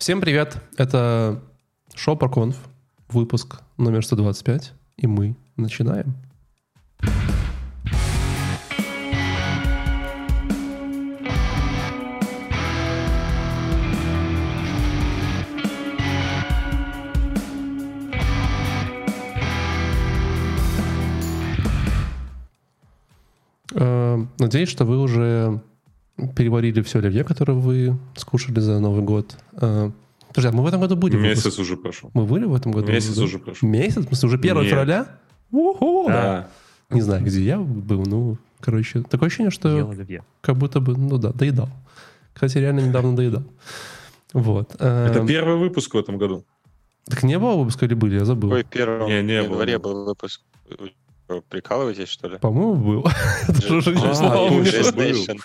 Всем привет! Это шоу Парконф, выпуск номер 125, и мы начинаем. Э, Надеюсь, что вы уже переварили все оливье, которое вы скушали за Новый год. Э, Подожди, а мы в этом году будем? Месяц выпуск? уже прошел. Мы были в этом году? Месяц уже прошел. Месяц? В смысле, уже 1 Нет. февраля? Уху! Да. Не знаю, где я был, ну, короче, такое ощущение, что как будто бы, ну да, доедал. Кстати, реально недавно доедал. Вот. э, Это первый выпуск в этом году. Так не было выпуска или были? Я забыл. Ой, 1 Не, не было, январе не был выпуск. Прикалываетесь, что ли? По-моему, был. А. Nation.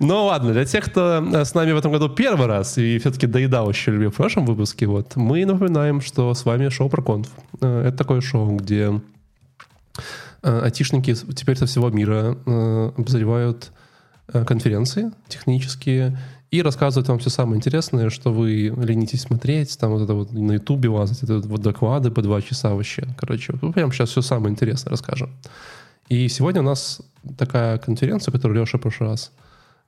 Ну ладно, для тех, кто э, с нами в этом году первый раз и все-таки доедал еще в прошлом выпуске, вот, мы напоминаем, что с вами шоу про конф. Э, Это такое шоу, где э, айтишники теперь со всего мира обозревают конференции технические и рассказывают вам все самое интересное, что вы ленитесь смотреть, там вот это вот на ютубе лазать, это вот доклады по два часа вообще. Короче, вот мы прямо сейчас все самое интересное расскажем. И сегодня у нас такая конференция, которую Леша в прошлый раз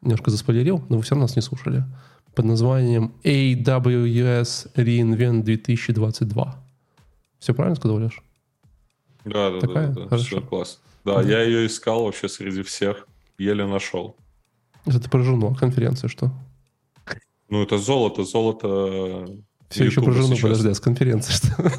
немножко заспойлерил, но вы все равно нас не слушали, под названием AWS reInvent 2022. Все правильно сказал, Леш? Да, да, Такая? да, да, Хорошо. все классно. Да, я ее искал вообще среди всех, еле нашел. Это про жену, а конференция что? Ну, это золото, золото. Все еще про жену, сейчас. подожди, а с конференции что?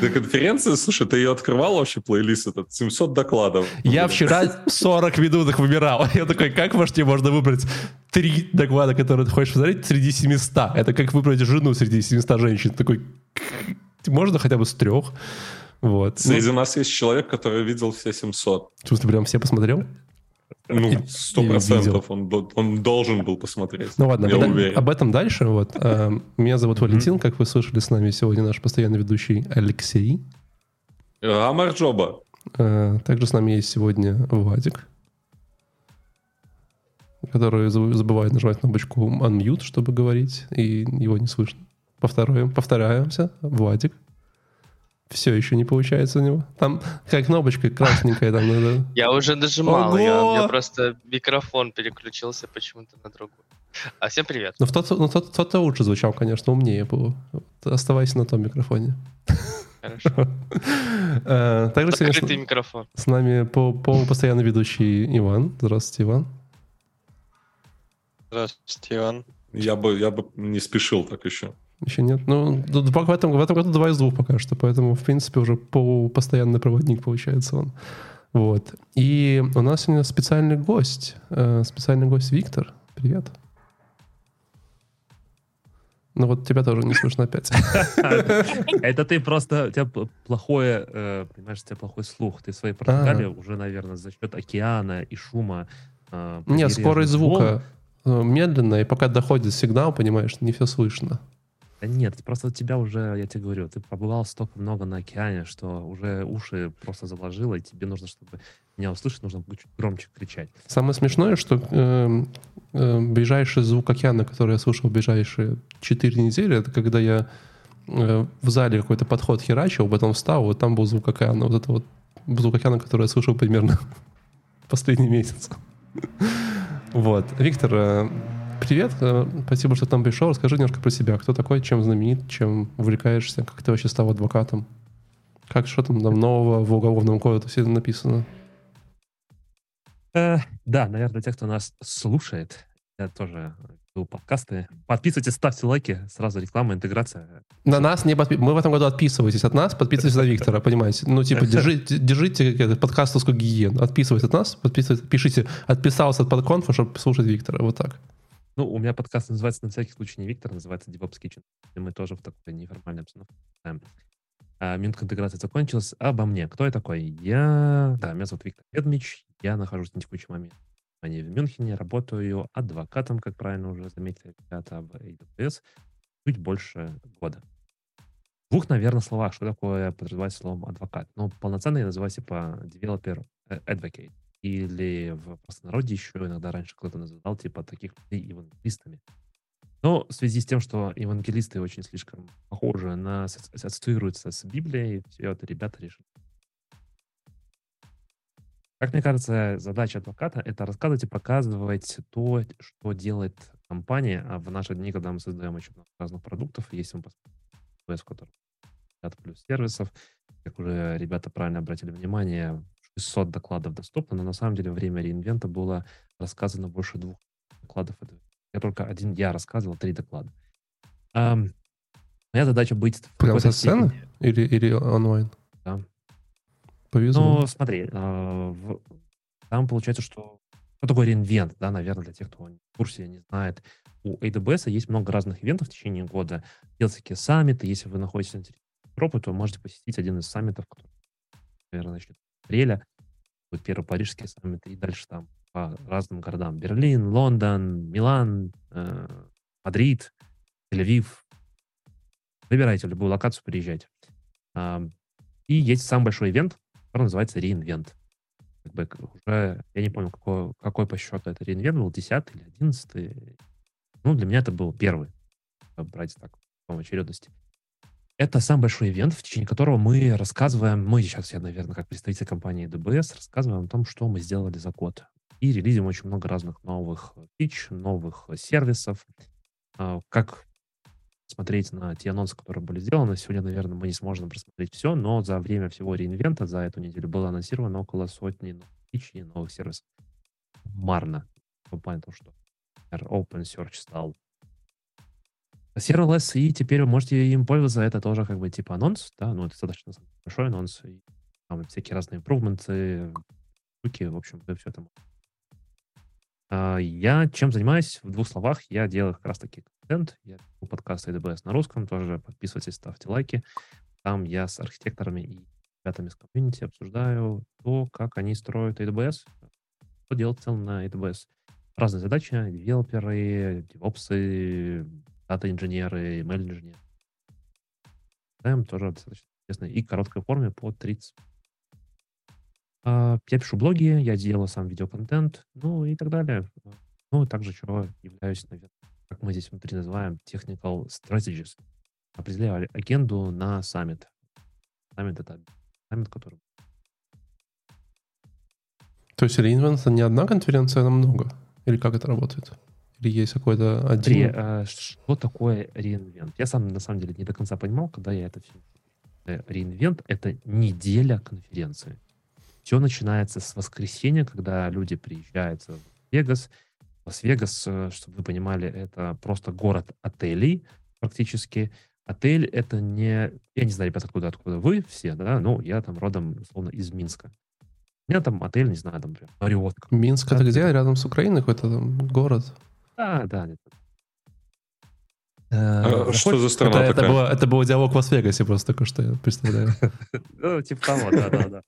Да конференция, слушай, ты ее открывал вообще, плейлист этот? 700 докладов. Я вчера 40 минут их выбирал. Я такой, как вообще можно выбрать три доклада, которые ты хочешь посмотреть, среди 700? Это как выбрать жену среди 700 женщин. Такой, можно хотя бы с трех? Вот. Ну, Среди нас есть человек, который видел все 700. в смысле, прям все посмотрел? Ну, сто процентов он, он должен был посмотреть. Ну ладно, я об, уверен. об этом дальше. Вот. Э, Меня зовут Валентин, как вы слышали с нами сегодня наш постоянный ведущий Алексей. Амар Джоба. Э, Также с нами есть сегодня Владик, который заб- забывает нажимать кнопочку Unmute, чтобы говорить, и его не слышно. Повторяем, повторяемся. Владик. Все еще не получается у него. Там как кнопочка красненькая, там надо... Я уже нажимал, я, у меня просто микрофон переключился почему-то на другой. А всем привет. Но в тот, ну, тот, тот-то лучше звучал, конечно, умнее было. Оставайся на том микрофоне. Хорошо. Э, Также сегодня микрофон. С нами по, по постоянно ведущий Иван. Здравствуйте, Иван. Здравствуйте, Иван. Я бы, я бы не спешил так еще. Еще нет. Ну, в этом, в этом году два из двух пока что, поэтому, в принципе, уже полупостоянный проводник получается он. Вот. И у нас сегодня специальный гость. э, специальный гость Виктор. Привет. Ну вот тебя тоже не слышно опять. Это ты просто, у тебя плохое, э, понимаешь, у тебя плохой слух. Ты в своей Португалии уже, наверное, за счет океана и шума. э, Нет, скорость звука медленная, и пока доходит сигнал, понимаешь, не все слышно. Да нет, просто у тебя уже, я тебе говорю, ты побывал столько много на океане, что уже уши просто заложило, и тебе нужно, чтобы меня услышать, нужно чуть громче кричать. Самое смешное, что э, э, ближайший звук океана, который я слышал ближайшие 4 недели, это когда я э, в зале какой-то подход херачил, потом встал, вот там был звук океана. Вот это вот звук океана, который я слышал примерно последний месяц. Вот. Виктор, э, привет. э, Спасибо, что ты там пришел. Расскажи немножко про себя. Кто такой, чем знаменит, чем увлекаешься, как ты вообще стал адвокатом? Как, что там, там нового в уголовном кодексе написано? Э, да, наверное, для тех, кто нас слушает, я тоже веду подкасты. Подписывайтесь, ставьте лайки, сразу реклама, интеграция. На нас не подпи- Мы в этом году отписывайтесь от нас, подписывайтесь на Виктора, понимаете? Ну, типа, держите, держите подкастовскую гигиену. Отписывайтесь от нас, подписывайтесь, пишите, отписался от подконфа, чтобы слушать Виктора. Вот так. Ну, у меня подкаст называется на всякий случай не Виктор, называется DevOps Kitchen. И мы тоже в такой неформальной обстановке. А, минутка интеграции закончилась. Обо мне. Кто я такой? Я... Да, меня зовут Виктор Эдмич. Я нахожусь на текущий момент в Мюнхене, работаю адвокатом, как правильно уже заметили ребята, в AWS, чуть больше года. В двух, наверное, словах, что такое подразумевать словом адвокат. Ну, полноценно я называю типа developer э, advocate. Или в простонародье еще иногда раньше кто-то называл, типа, таких людей евангелистами. Но в связи с тем, что евангелисты очень слишком похожи на ассоциируются с Библией, все это ребята решили. Как мне кажется, задача адвоката — это рассказывать и показывать то, что делает компания. А в наши дни, когда мы создаем очень много разных продуктов, если мы посмотрим, который 50 плюс сервисов, как уже ребята правильно обратили внимание, 600 докладов доступно, но на самом деле время реинвента было рассказано больше двух докладов. Я только один, я рассказывал три доклада. А, моя задача быть... Прям со сцены? Или, или онлайн? Да. Повезло. Ну, смотри, а, в, там получается, что... Что такое реинвент, да, наверное, для тех, кто в курсе не знает. У AWS есть много разных ивентов в течение года. Делаются такие саммиты. Если вы находитесь на территории Европы, то можете посетить один из саммитов, который, наверное, начнет апреля, будет первый парижский саммит, и дальше там по разным городам. Берлин, Лондон, Милан, э, Мадрид, Тель-Авив. Выбирайте любую локацию, приезжайте. Э, и есть самый большой ивент, который называется re:Invent. Как бы уже, я не помню, какой, какой по счету это re:Invent был, 10 или 11 Ну, для меня это был первый, брать так, по очередности. Это самый большой ивент, в течение которого мы рассказываем, мы сейчас, я, наверное, как представитель компании AWS, рассказываем о том, что мы сделали за год. И релизим очень много разных новых фич, новых сервисов. А, как смотреть на те анонсы, которые были сделаны. Сегодня, наверное, мы не сможем просмотреть все, но за время всего реинвента за эту неделю было анонсировано около сотни новых и новых сервисов. Марно. В плане того, что Open Search стал Serverless, и теперь вы можете им пользоваться. Это тоже как бы типа анонс, да, ну это достаточно большой анонс. И там всякие разные импрувменты, штуки, в общем, вы все это а, Я чем занимаюсь? В двух словах, я делаю как раз-таки контент. Я у подкаста AWS на русском, тоже подписывайтесь, ставьте лайки. Там я с архитекторами и ребятами с комьюнити обсуждаю то, как они строят AWS, что делать в целом на AWS. Разные задачи, девелоперы, девопсы, дата-инженеры, ML-инженеры. Ставим тоже достаточно интересно. И короткой форме по 30. А, я пишу блоги, я делаю сам видеоконтент, ну и так далее. Ну, также чего являюсь, наверное, как мы здесь внутри называем, technical strategist. Определяю агенду на саммит. Саммит — это саммит, который... То есть Reinvent — это не одна конференция, а много? Или как это работает? Или есть какой-то один... Смотри, а, что такое re:Invent? Я сам, на самом деле, не до конца понимал, когда я это все... Re:Invent — это неделя конференции. Все начинается с воскресенья, когда люди приезжают в Вегас. Лас-Вегас, э, чтобы вы понимали, это просто город отелей практически. Отель — это не... Я не знаю, ребята, откуда, откуда вы все, да, ну, я там родом, условно, из Минска. У меня там отель, не знаю, там, например, Мариот. Минск это где? Рядом с Украиной какой-то там город? Да, да. А, что за страна это, такая? Это, было, это был диалог в Лас-Вегасе просто только что, я представляю. Ну, типа того, да-да-да.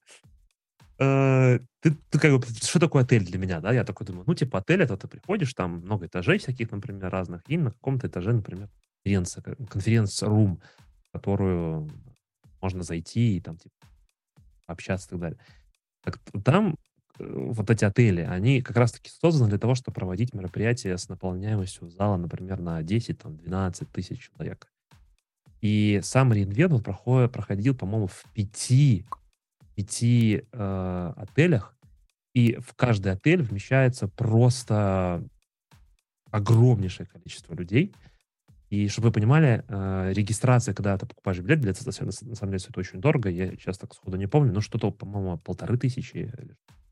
Э, ты, ты как бы, что такое отель для меня, да? Я такой думаю, ну, типа, отель, это ты приходишь, там много этажей всяких, например, разных, и на каком-то этаже, например, конференция, конференц-рум, в которую можно зайти и там, типа, общаться и так далее. Так, там вот эти отели, они как раз-таки созданы для того, чтобы проводить мероприятия с наполняемостью зала, например, на 10-12 тысяч человек. И сам реинвент он проходит, проходил, по-моему, в пяти, пяти э, отелях, и в каждый отель вмещается просто огромнейшее количество людей. И чтобы вы понимали, э, регистрация, когда ты покупаешь билет, билет на самом деле стоит очень дорого, я сейчас так сходу не помню, но что-то, по-моему, полторы тысячи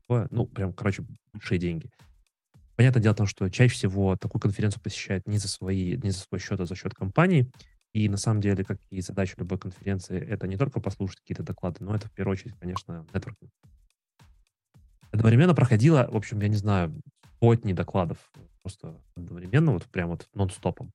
такое. Ну, прям, короче, большие деньги. Понятное дело том, что чаще всего такую конференцию посещают не за, свои, не за свой счет, а за счет компании. И на самом деле, как и задача любой конференции, это не только послушать какие-то доклады, но это в первую очередь, конечно, нетворкинг. Одновременно проходило, в общем, я не знаю, сотни докладов просто одновременно, вот прям вот нон-стопом.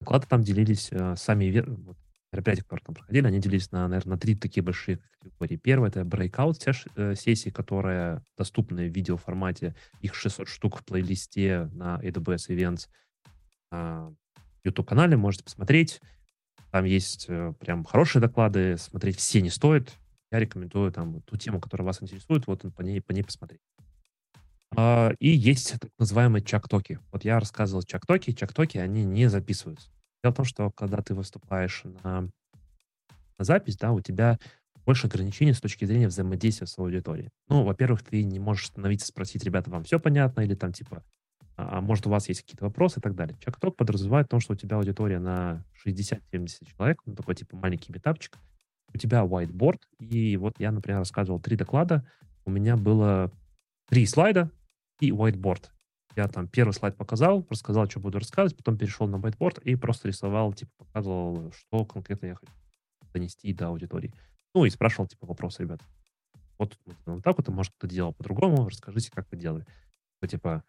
Доклады там делились э, сами, вот, мероприятия, которые там проходили, они делились на, наверное, три такие большие категории. Первое — это breakout э, сессии, которые доступны в видеоформате. Их 600 штук в плейлисте на AWS Events. На YouTube-канале можете посмотреть. Там есть э, прям хорошие доклады. Смотреть все не стоит. Я рекомендую там ту тему, которая вас интересует, вот по ней, по ней посмотреть. А, И есть так называемые чак-токи. Вот я рассказывал чак-токи. Чак-токи, они не записываются. Дело в том, что когда ты выступаешь на, на запись, да, у тебя больше ограничений с точки зрения взаимодействия с аудиторией. Ну, во-первых, ты не можешь остановиться, спросить, ребята, вам все понятно, или там типа, а а может, у вас есть какие-то вопросы и так далее. Чак-ток подразумевает то, что у тебя аудитория на 60-70 человек, ну, такой типа маленький метапчик, у тебя whiteboard, и вот я, например, рассказывал три доклада, у меня было три слайда и whiteboard. Я там первый слайд показал, рассказал, что буду рассказывать, потом перешел на whiteboard и просто рисовал, типа, показывал, что конкретно я хочу донести до аудитории. Ну, и спрашивал, типа, вопросы, ребят. Вот вот так вот, а может, кто делал по-другому, расскажите, как вы делали. Ну, типа,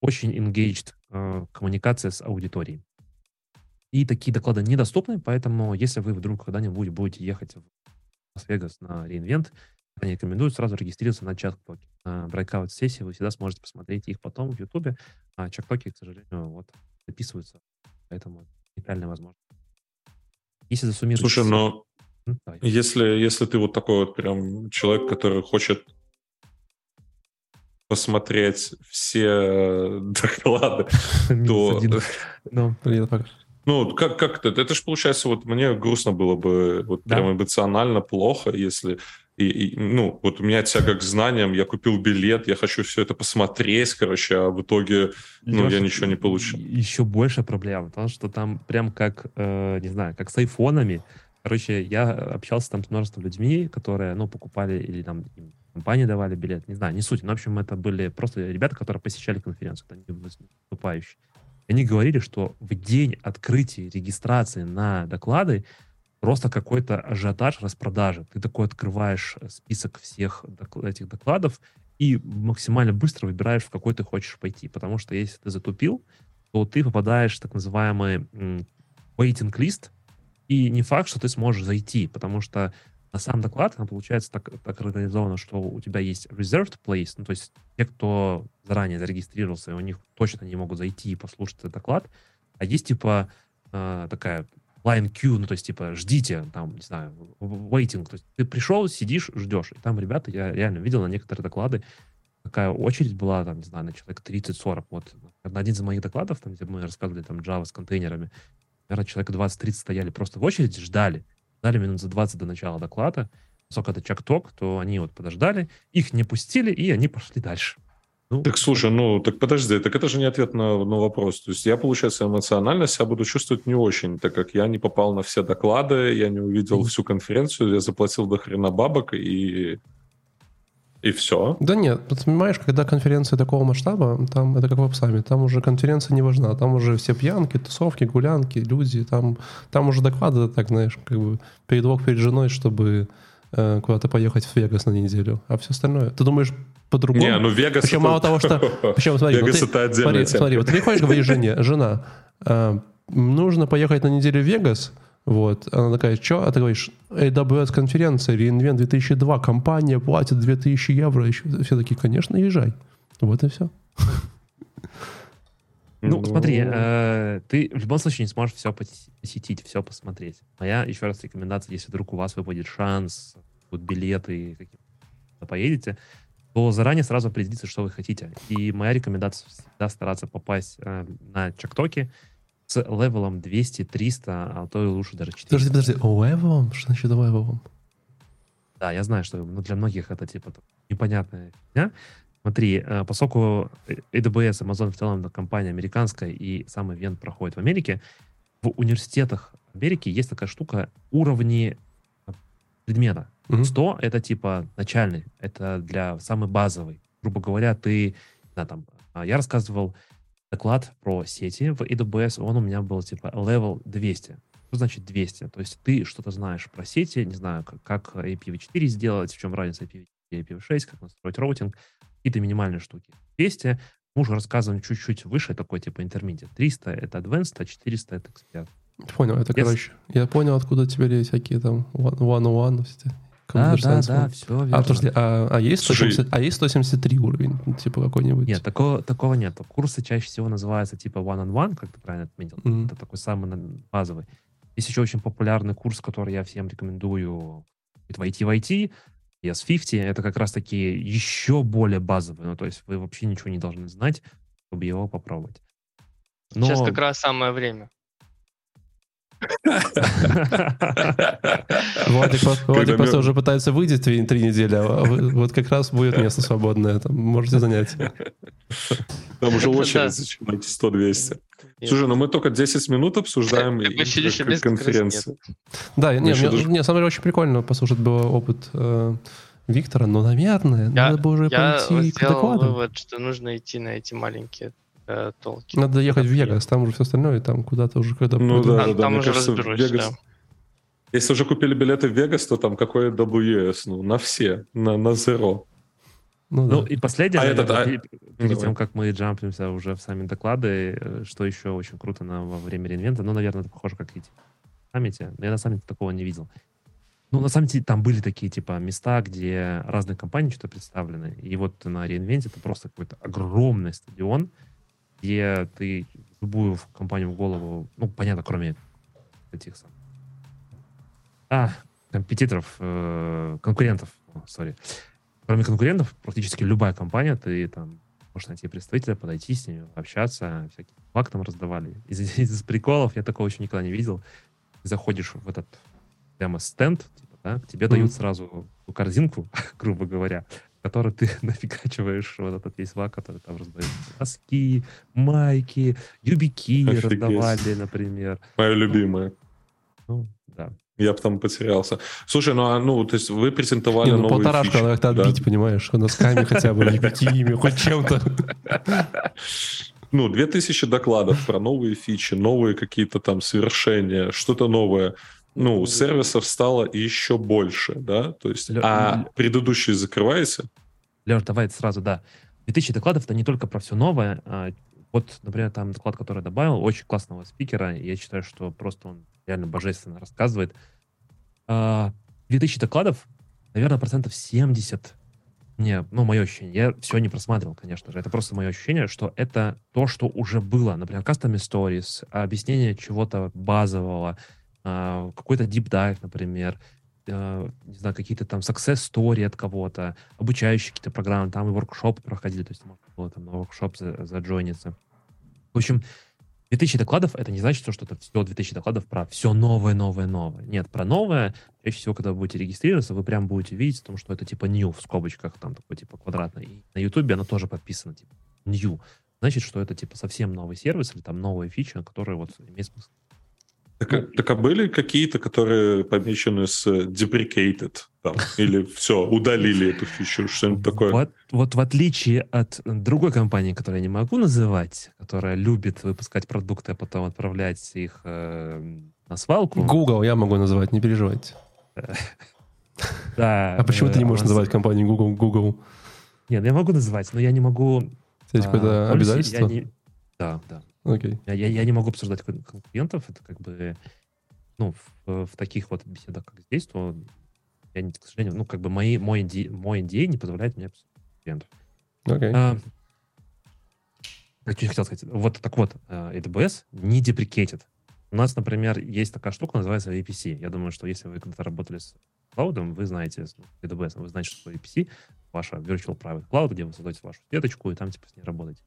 очень engaged э, коммуникация с аудиторией. И такие доклады недоступны, поэтому если вы вдруг когда-нибудь будете ехать в Лас-Вегас на реинвент, я рекомендую сразу регистрироваться на чат-токи. Breakout сессии вы всегда сможете посмотреть их потом в Ютубе, а чат-токи, к сожалению, вот, записываются, поэтому уникальная возможность. Если засуммировать... Слушай, но давай. если, если ты вот такой вот прям человек, который хочет посмотреть все доклады, Минус то... Ну, Привет, пока. Ну, как, как это? Это же получается, вот мне грустно было бы, вот Да. прям эмоционально плохо, если... И, и, ну, вот у меня тяга к знаниям, я купил билет, я хочу все это посмотреть, короче, а в итоге, ну, я Лёша, ничего не получил. Еще больше проблем, потому что там прям как, э, не знаю, как с айфонами. Короче, я общался там с множеством людьми, которые, ну, покупали или там компании давали билет, не знаю, не суть. Но, в общем, это были просто ребята, которые посещали конференцию, это не выступающие. Они говорили, что в день открытия регистрации на доклады просто какой-то ажиотаж распродажи. Ты такой открываешь э, список всех этих докладов и максимально быстро выбираешь, в какой ты хочешь пойти. Потому что если ты затупил, то ты попадаешь в так называемый waiting list, и не факт, что ты сможешь зайти, потому что на сам доклад, он получается так, так организовано, что у тебя есть reserved place, ну, то есть те, кто заранее зарегистрировался, у них точно не могут зайти и послушать этот доклад, а есть, типа, э, такая line queue, ну, то есть, типа, ждите, там, не знаю, waiting, то есть ты пришел, сидишь, ждешь, и там ребята, я реально видел на некоторые доклады, такая очередь была, там, не знаю, на человек 30-40, вот, на один из моих докладов, там, где мы рассказывали, там, Java с контейнерами, наверное, человек 20-30 стояли просто в очереди, ждали, ждали минут за 20 до начала доклада, поскольку это чак-ток, то они вот подождали, их не пустили, и они пошли дальше. Ну, Так слушай, ну так подожди, так это же не ответ на, на вопрос. То есть я, получается, эмоционально себя буду чувствовать не очень, так как я не попал на все доклады, я не увидел всю конференцию, я заплатил до хрена бабок и и все. Да нет, понимаешь, когда конференция такого масштаба, там это как в Апсаме, там уже конференция не важна, там уже все пьянки, тусовки, гулянки, люди, там, там уже доклады, так знаешь, как бы передвох перед женой, чтобы э, куда-то поехать в Вегас на неделю, а все остальное. Ты думаешь по-другому? Не, ну Вегас... Причем это- мало того, что... Причем, смотри, ну Вегас ты- это отдельная смотри, тема. смотри, вот ты приходишь, говоришь жене, жена, а, нужно поехать на неделю в Вегас, вот, она такая, что? А ты говоришь, AWS конференция, reInvent 2002, компания платит 2000 евро, еще. все такие, конечно, езжай. Вот и все. Ну, смотри, э, ты в любом случае не сможешь все посетить, все посмотреть. Моя еще раз рекомендация, если вдруг у вас выпадет шанс, будут билеты, поедете, то заранее сразу определиться, что вы хотите. И моя рекомендация всегда стараться попасть э, на chalk talk-и с level-ом 200-300, а то и лучше даже 400. Подожди, подожди, level-ом? Что значит level-ом? Да, я знаю, что ну, для многих это типа непонятная фигня. Смотри, э, поскольку AWS, Amazon в целом компания американская, и сам ивент проходит в Америке, в университетах Америки есть такая штука уровни э, предмета. Мгм. 100 — это типа начальный, это для самый базовый. Грубо говоря, ты, да, там, а, я рассказывал доклад про сети в AWS, он у меня был типа level 200. Что значит 200? То есть ты что-то знаешь про сети, не знаю, как, как IPv4 сделать, в чем разница IPv4 и IPv6, как настроить роутинг, какие-то минимальные штуки. 200 мы уже рассказываем чуть-чуть выше, такой типа intermediate. 300 — это advanced, а 400 — это expert. Понял, это, Yes. короче, я понял, откуда теперь всякие там one-on-one, все Да, да, да, one. все верно. А, подожди, а, а есть Слушай, 170, а есть 173 уровень, типа какой-нибудь? Нет, такого, такого нет. Курсы чаще всего называются типа one-on-one, как ты правильно отметил. Мгм. Это такой самый базовый. Есть еще очень популярный курс, который я всем рекомендую. Это войти в IT. ES50, это как раз таки еще более базовый, ну, то есть вы вообще ничего не должны знать, чтобы его попробовать. Но... Сейчас как раз самое время. Владик, Владик просто уже пытается выйти три, три недели, а вот как раз будет место свободное, там можете занять. Там уже очередь, зачем эти 100-200. Слушай, ну мы только 10 минут обсуждаем конференцию. Да, не, мне, на самом деле очень прикольно послушать было опыт э, Виктора, но, наверное, я, надо бы уже я пойти к докладам. вывод, что нужно идти на эти маленькие э, толки. Надо ехать в Вегас, там уже все остальное, там куда-то уже когда Ну да, да, да, там уже кажется, разберусь, Вегас... да. Если уже купили билеты в Вегас, то там какой WS? Ну, на все, на, на zero. Ну, ну да. и последнее, а этот, а... перед, перед тем, как мы джампимся уже в сами доклады, э, что еще очень круто на, во время реинвента, ну, наверное, это похоже, как и саммите, но я на саммите такого не видел. Ну, на самом деле, там были такие, типа, места, где разные компании что-то представлены. И вот на реинвенте это просто какой-то огромный стадион, где ты любую компанию в голову, ну, понятно, кроме этих самых, а, компетиторов, э, конкурентов, сори, кроме конкурентов, практически любая компания, ты там можешь найти представителя, подойти с ними, общаться, всякие фак там раздавали. Из, из приколов я такого еще никогда не видел. Заходишь в этот прямо стенд, типа, да, тебе mm-hmm. дают сразу корзинку, грубо говоря, в которой ты нафигачиваешь вот этот весь вак, который там раздают. Носки, майки, юбики Офигеть. раздавали, например. Моя любимая. Ну, да. Я бы там потерялся. Слушай, ну, а, ну, то есть вы презентовали Не, ну, новые полторашку фичи. надо как-то отбить, да. понимаешь, носками хотя бы, ими, хоть чем-то. Ну, 2000 докладов про новые фичи, новые какие-то там совершения, что-то новое. Ну, сервисов стало еще больше, да? То есть, Лё... а предыдущие закрываются? Леш, давай сразу, да. 2000 докладов — это не только про все новое. А, вот, например, там доклад, который я добавил, очень классного спикера. Я считаю, что просто он реально божественно рассказывает. 2000 а, докладов, наверное, процентов 70 не, ну, мое ощущение, я все не просматривал, конечно же, это просто мое ощущение, что это то, что уже было, например, custom stories, объяснение чего-то базового, какой-то deep dive, например, а, не знаю, какие-то там success story от кого-то, обучающие какие-то программы, там и воркшопы проходили, то есть можно было там на воркшоп заджойниться. В общем, 2000 докладов — это не значит, что это все 2000 докладов про все новое, новое, новое. Нет, про новое, чаще всего, когда вы будете регистрироваться, вы прям будете видеть, том, что это типа new в скобочках, там такой типа квадратный. И на YouTube оно тоже подписано, типа new. Значит, что это типа совсем новый сервис или там новая фича, которая вот имеет смысл так, а, так а были какие-то, которые помечены с deprecated? Там, или все, удалили эту фичу, что-нибудь такое? Вот, вот в отличие от другой компании, которую я не могу называть, которая любит выпускать продукты, а потом отправлять их э, на свалку. Google я могу называть, не переживайте. Да. А почему ты не можешь называть компанию Google Google? Нет, я могу называть, но я не могу... Есть какое-то а, обязательство? Да, да. Окей. Я, я, я не могу обсуждать конкурентов, это как бы, ну, в, в таких вот беседах, как здесь, то я, не, к сожалению, ну, как бы мои, мой, мой NDA не позволяет мне обсуждать конкурентов. Окей. А, что я хотел сказать. Вот так вот, а, AWS не деприкетит. У нас, например, есть такая штука, называется VPC. Я думаю, что если вы когда-то работали с клаудом, вы знаете, с AWS, вы знаете, что VPC, ваша Virtual Private Cloud, где вы создаете вашу сеточку, и там типа с ней работаете.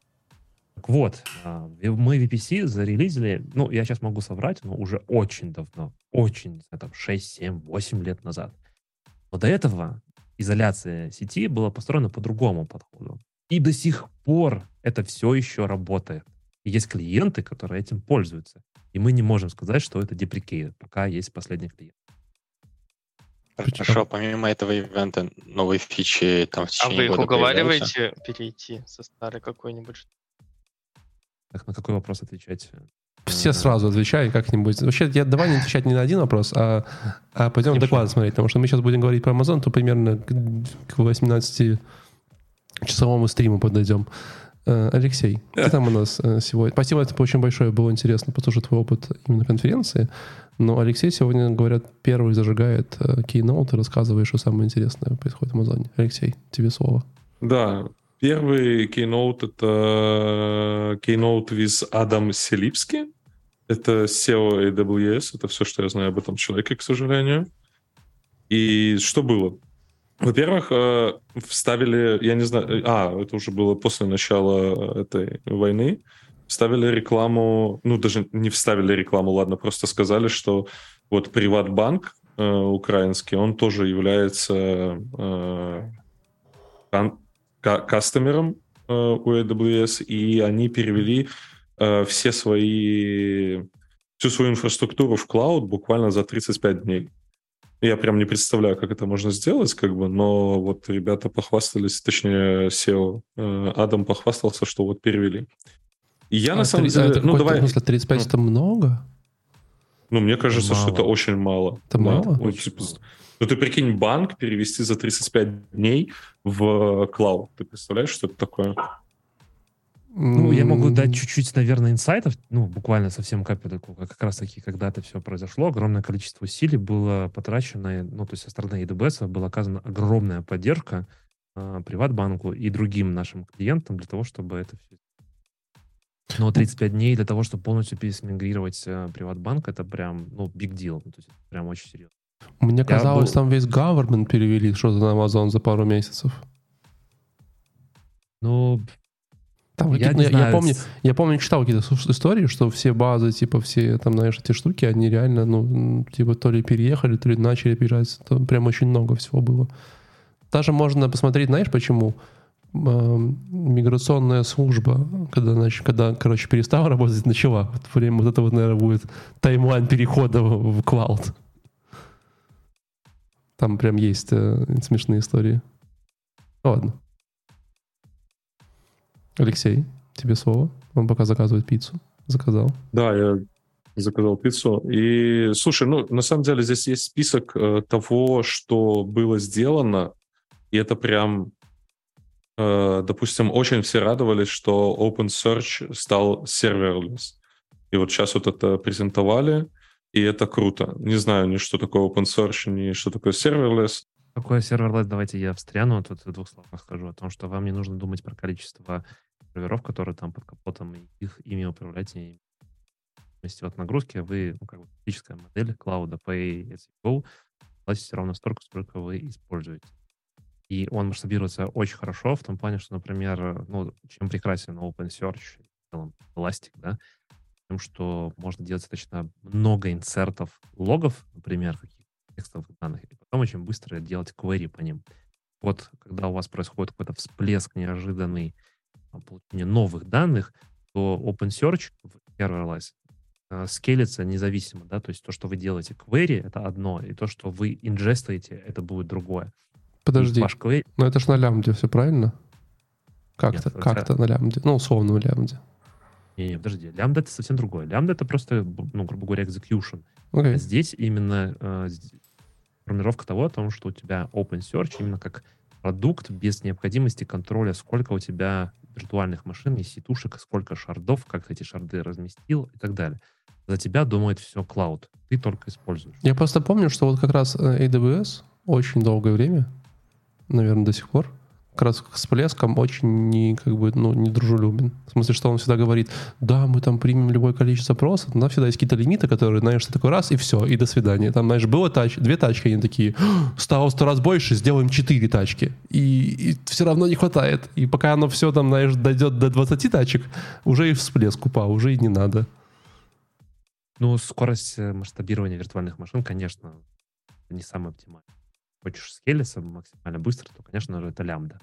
Так вот, а, мы VPC зарелизили, ну, я сейчас могу соврать, но уже очень давно, очень, там, 6, 7, 8 лет назад. Но до этого изоляция сети была построена по другому подходу. И до сих пор это все еще работает. И есть клиенты, которые этим пользуются. И мы не можем сказать, что это деприкейт, пока есть последний клиент. Хорошо, помимо этого ивента, новые фичи там в течение А вы их уговариваете перейти со старой какой-нибудь так, на какой вопрос отвечать? Все э, сразу отвечай как-нибудь. Вообще, я, давай не отвечать не на один вопрос, а, а пойдем доклад смотреть, потому что мы сейчас будем говорить про Amazon, то примерно к 18-часовому стриму подойдем. Э, Алексей, ты там у нас э, сегодня. Спасибо, это очень большое, было интересно послушать твой опыт именно конференции. Но Алексей сегодня, говорят, первый зажигает кейноут и рассказывает, что самое интересное происходит в Амазоне. Алексей, тебе слово. Да, Первый keynote — это keynote with Адам Селипски. Это SEO AWS. Это все, что я знаю об этом человеке, к сожалению. И что было? Во-первых, э, вставили, я не знаю, э, а, это уже было после начала этой войны, вставили рекламу, ну, даже не вставили рекламу, ладно, просто сказали, что вот Приватбанк э, украинский, он тоже является э, кастомером э, у AWS, и они перевели э, все свои, всю свою инфраструктуру в клауд буквально за 35 дней. Я прям не представляю, как это можно сделать, как бы, но вот ребята похвастались, точнее, SEO э, Адам похвастался, что вот перевели. И я А на самом 30 деле, это ну давай, в смысле, 35 это много? ну мне кажется, что Мало. это очень мало. Это Да. мало? Ну, типа, мало. Ну ты прикинь, банк перевести за 35 дней в клауд. Ты представляешь, что это такое? Ну, я могу дать чуть-чуть, наверное, инсайтов, ну, буквально совсем капельку, как раз таки, когда это все произошло, огромное количество усилий было потрачено, ну, то есть со стороны AWS была оказана огромная поддержка э, Приватбанку и другим нашим клиентам для того, чтобы это все... Но 35 дней для того, чтобы полностью пересмигрировать э, Приватбанк, это прям, ну, big deal, ну, то есть это прям очень серьезно. Мне казалось, был- там весь government перевели что-то на Amazon за пару месяцев. Ну, Там я не я, знаю, я помню, я помню, читал какие-то истории, что все базы, типа все там, знаешь, эти штуки, они реально, ну, типа то ли переехали, то ли начали переезжать. Там прям очень много всего было. Даже можно посмотреть, знаешь, почему? Миграционная служба, когда, значит, когда, короче, перестала работать, начала. Вот время вот это вот, наверное, будет таймлайн перехода в, в клауд. Там прям есть э, смешные истории. Ну, Ладно. Алексей, тебе слово. Он пока заказывает пиццу. Заказал. Да, я заказал пиццу. И, слушай, ну, на самом деле здесь есть список э, того, что было сделано, и это прям, э, допустим, очень все радовались, что OpenSearch стал serverless. И вот сейчас вот это презентовали, и это круто. Не знаю ни что такое OpenSearch, ни что такое serverless. Такое serverless, давайте я встряну, тут в двух словах скажу о том, что вам не нужно думать про количество серверов, которые там под капотом, и их ими управлять. И вместе от нагрузки вы, ну, как бы, физическая модель cloud-а Pay as you go, платите ровно столько, сколько вы используете. И он масштабируется очень хорошо в том плане, что, например, ну, чем прекрасен OpenSearch, в целом Elastic, да, тем, что можно делать достаточно много инсертов логов, например, каких текстовых данных, и потом очень быстро делать query по ним. Вот когда у вас происходит какой-то всплеск неожиданный получения новых данных, то OpenSearch в serverless э, скейлится независимо, да, то есть то, что вы делаете query, это одно, и то, что вы инжестуете, это будет другое. Подожди, ваш query, но это ж на лямбде, все правильно? Как-то, как-то на лямбде. Ну, условно на лямбде. Не, не, подожди, лямбда это совсем другое. Лямбда это просто, ну, грубо говоря, execution. Окей. А здесь именно э, формулировка того, о том, что у тебя OpenSearch именно как продукт без необходимости контроля, сколько у тебя виртуальных машин и сетушек, сколько шардов, как ты эти шарды разместил и так далее. За тебя думает все клауд. Ты только используешь. Я просто помню, что вот как раз э, AWS очень долгое время, наверное, до сих пор, как раз с всплеском очень не, как бы, ну, не дружелюбен. В смысле, что он всегда говорит, да, мы там примем любое количество запросов, но всегда есть какие-то лимиты, которые, знаешь, ты такой раз, и все, и до свидания. Там, знаешь, было тач, две тачки, они такие, стало сто раз больше, сделаем четыре тачки. И, и все равно не хватает. И пока оно все там, знаешь, дойдет до 20 тачек, уже и всплеск упал, уже и не надо. Ну, скорость э, масштабирования виртуальных машин, конечно, не самая оптимальная. Хочешь скелиться максимально быстро, то, конечно же, это лямбда.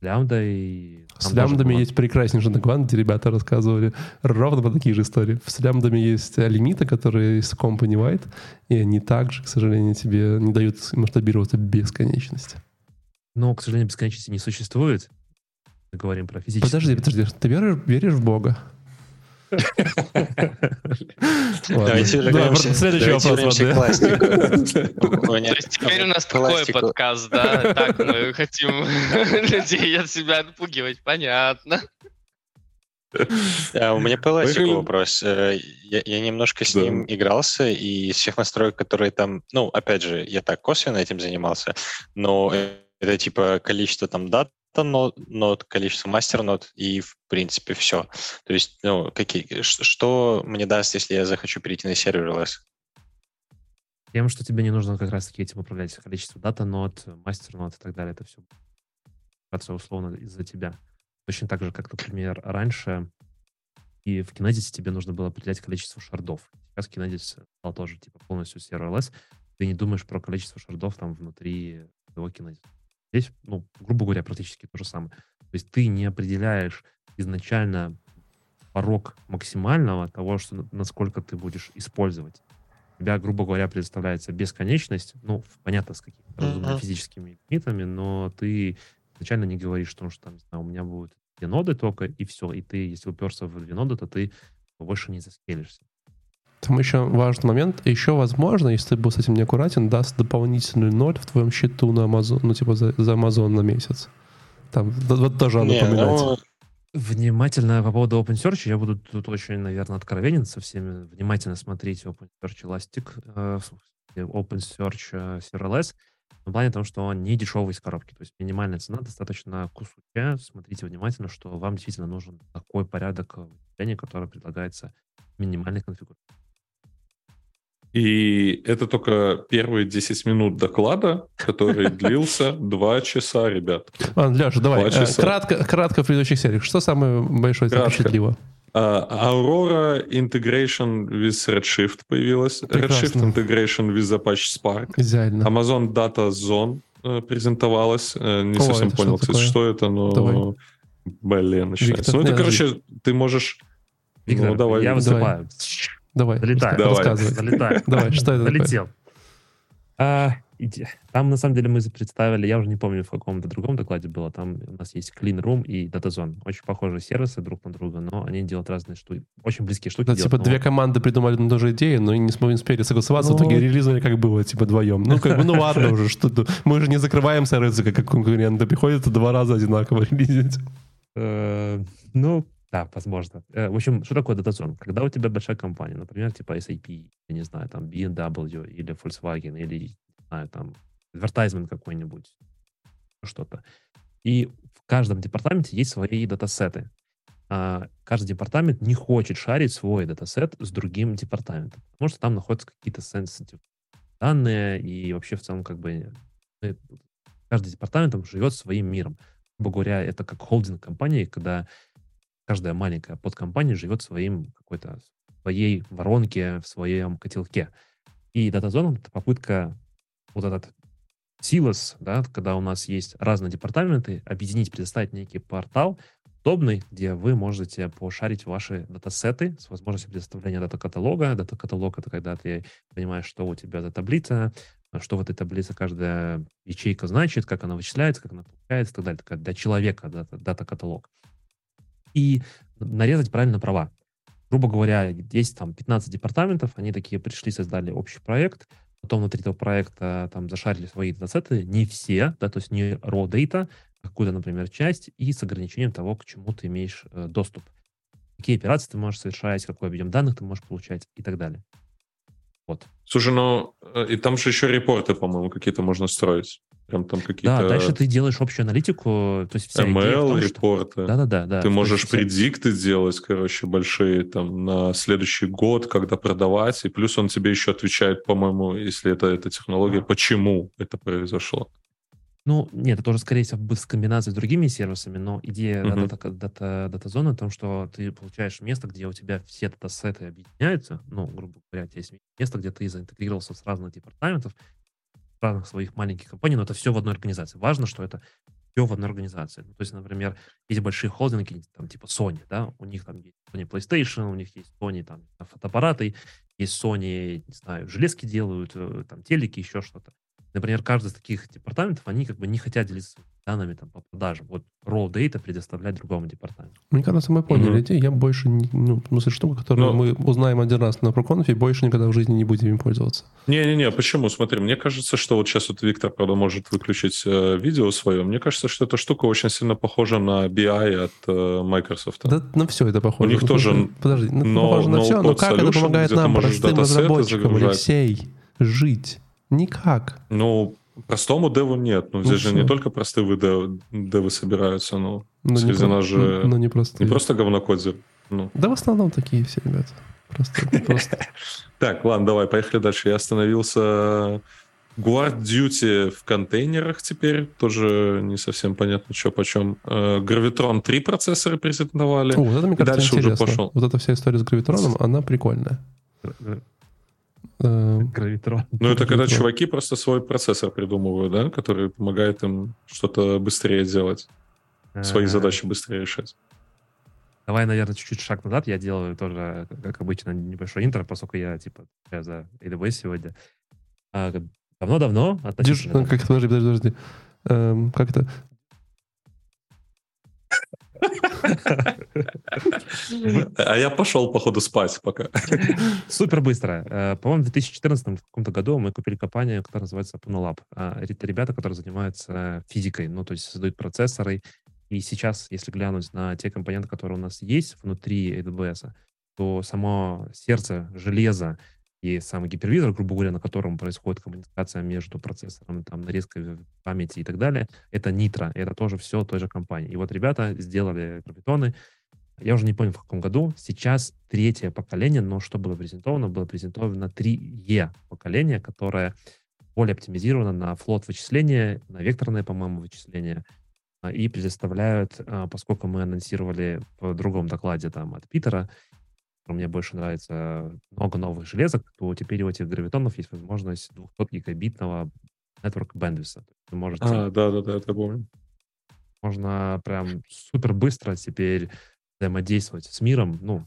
Лямбда и... С лямбдами была- есть прекраснейший доклад, где ребята рассказывали ровно по такие же истории. С лямбдами есть лимиты, которые есть company wide, и они также, к сожалению, тебе не дают масштабироваться бесконечности. Но, к сожалению, бесконечности не существует. Мы говорим про физические. Подожди, подожди, ты веришь, веришь в Бога? Давайте Да, вернемся, следующий вопрос, теперь у нас такой подкаст, да? Так мы хотим людей от себя отпугивать, понятно. А, У меня по вопрос. Э, Я, я немножко с Да. ним игрался, и из всех настроек, которые там... Ну, опять же, я так косвенно этим занимался, но это типа количество там дат, нот, нот, количество мастер нот и, в принципе, все. То есть, ну, какие, что мне даст, если я захочу перейти на серверлесс? Тем, что тебе не нужно как раз-таки этим управлять. Количество дата нот, мастер нот и так далее. Это все условно из-за тебя. Точно так же, как, например, раньше и в Kinesis тебе нужно было определять количество шардов. Сейчас Kinesis стал тоже типа полностью serverless. Ты не думаешь про количество шардов там внутри твоего Kinesis. Здесь, ну, грубо говоря, практически то же самое. То есть ты не определяешь изначально порог максимального того, что насколько ты будешь использовать. Тебя, грубо говоря, предоставляется бесконечность, ну, понятно, с какими-то физическими лимитами, но ты изначально не говоришь, что, что там, знаю, у меня будет две ноды только, и все. И ты, если уперся в две ноды, то ты больше не заскелишься. Там еще важный момент. Еще, возможно, если ты был с этим неаккуратен, даст дополнительный ноль в твоем счету на Amazon, ну, типа за, за Amazon на месяц. Там, вот тоже надо поменять. Ну... Внимательно по поводу OpenSearch, я буду тут очень, наверное, откровенен со всеми. Внимательно смотрите OpenSearch Elastic, э, OpenSearch э, Serverless в плане того, что он не дешевый из коробки. То есть минимальная цена достаточно кусочка. Смотрите внимательно, что вам действительно нужен такой порядок вычисления, который предлагается минимальной конфигурации. И это только первые 10 минут доклада, который длился 2 часа, ребят. Ладно, Леша, давай. Э, кратко, кратко в предыдущих сериях. Что самое большое тебя впечатлило? Uh, Aurora Integration with Redshift появилась. Прекрасно. Redshift Integration with Apache Spark. Идеально. Amazon Data Zone uh, презентовалась. Uh, не О, совсем понял, что кстати, что это, но... Давай. Блин, начинается. Виктор, ну, это, короче, ты можешь... Виктор, ну, давай. я выступаю. Давай, Залетай. Давай. рассказывай. Залетай. Давай, что это Залетел. А, там, на самом деле, мы представили, я уже не помню, в каком-то другом докладе было, там у нас есть Clean Room и DataZone. Очень похожие сервисы друг на друга, но они делают разные штуки, очень близкие штуки. Да, типа две команды придумали на ту же идею, но не смогли успели согласоваться, ну... в итоге релизнули как было, типа вдвоем. Ну, как бы, ну ладно уже, что мы же не закрываем сервисы, как конкуренты, приходится два раза одинаково релизить. Э, ну, да, возможно. Э, в общем, что такое DataZone? Когда у тебя большая компания, например, типа SAP, я не знаю, там BMW или Volkswagen, или, не знаю, там, advertisement какой-нибудь, что-то. И в каждом департаменте есть свои датасеты. А каждый департамент не хочет шарить свой датасет с другим департаментом, потому что там находятся какие-то sensitive данные, и вообще в целом как бы э, каждый департамент живет своим миром. Грубо говоря, это как холдинг компании, когда каждая маленькая подкомпания живет своим какой-то своей воронке, в своем котелке. И DataZone — это попытка вот этот силос, да, когда у нас есть разные департаменты, объединить, предоставить некий портал удобный, где вы можете пошарить ваши датасеты с возможностью предоставления дата-каталога. Дата-каталог — это когда ты понимаешь, что у тебя за таблица, что в этой таблице каждая ячейка значит, как она вычисляется, как она получается и так далее. Для человека дата-каталог и нарезать правильно права. Грубо говоря, есть там 15 департаментов, они такие пришли, создали общий проект, потом внутри этого проекта там зашарили свои датасеты, не все, да, то есть не raw data, а какую-то, например, часть, и с ограничением того, к чему ты имеешь э, доступ. Какие операции ты можешь совершать, какой объем данных ты можешь получать и так далее. Вот. Слушай, ну э, и там же еще репорты, по-моему, какие-то можно строить. Прям там какие-то... Да, дальше ты делаешь общую аналитику, то есть вся ML, репорты. Да-да-да. Да, ты можешь предикты вся... делать, короче, большие там на следующий год, когда продавать, и плюс он тебе еще отвечает, по-моему, если это эта технология, а. почему это произошло. Ну, нет, это тоже, скорее всего, в комбинации с другими сервисами, но идея uh-huh. дата, дата, дата-зоны в том, что ты получаешь место, где у тебя все датасеты объединяются, ну, грубо говоря, у тебя есть место, где ты заинтегрировался с разных департаментов, разных своих маленьких компаний, но это все в одной организации. Важно, что это все в одной организации. Ну, то есть, например, есть большие холдинги, там, типа Sony, да, у них там есть Sony PlayStation, у них есть Sony там фотоаппараты, есть Sony, не знаю, железки делают, э, там, телеки, еще что-то. Например, каждый из таких департаментов, они как бы не хотят делиться данными там, по продажам. Вот raw data предоставлять другому департаменту. Мне кажется, мы поняли mm-hmm. Я больше, не, ну, в смысле, штука, которую Но... мы узнаем один раз на проконфе, больше никогда в жизни не будем им пользоваться. Не-не-не, почему? Смотри, мне кажется, что вот сейчас вот Виктор, правда, может выключить э, видео свое. Мне кажется, что эта штука очень сильно похожа на BI от э, Microsoft. Да, на все это похоже. У них тоже... Подожди, но, похоже на все, но как это помогает нам, простым разработчикам, Алексей, жить? Никак. Ну, простому деву нет. Ну, здесь ну, же все. не только простые девы, девы собираются, ну, но среди не нас же... Но не, простые. не просто говнокодер. Ну. Да в основном такие все ребята. Просто. Так, ладно, давай, поехали дальше. Я остановился Guard Duty в контейнерах теперь. Тоже не совсем понятно, что почем. Э, Gravitron 3 процессора презентовали. О, вот это, мне кажется, дальше уже интересно. пошел. Вот эта вся история с гравитроном, она прикольная. Э, Гравитрон. Ну, это когда чуваки просто свой процессор придумывают, да, который помогает им что-то быстрее делать, свои Э, задачи быстрее решать. Давай, наверное, чуть-чуть шаг назад. Я делаю тоже, как обычно, небольшой интро, поскольку я, типа, я за AWS сегодня. А, Давно-давно, относительно... ну, Как это, подожди, подожди, подожди. Эм, Как это? А я пошел, походу, спать пока. Супер быстро. Э, По-моему, в 2014 каком-то году мы купили компанию, которая называется Punolab. А, Это ребята, которые занимаются физикой, ну, то есть создают процессоры. И сейчас, если глянуть на те компоненты, которые у нас есть внутри AWS, то само сердце, железо и сам гипервизор, грубо говоря, на котором происходит коммуникация между процессором, там, нарезкой памяти и так далее, это Nitro. Это тоже все той же компании. И вот ребята сделали гравитоны, я уже не помню, в каком году. Сейчас третье поколение, но что было презентовано? Было презентовано 3E поколение, которое более оптимизировано на флот вычисления, на векторное, по-моему, вычисление. А, И предоставляют, а, поскольку мы анонсировали в другом докладе там от Питера, мне больше нравится много новых железок, то теперь у этих гравитонов есть возможность 200 гигабитного network bandwidth. Вы можете А, да-да-да, это помню. можно прям супер быстро теперь взаимодействовать с миром. Ну,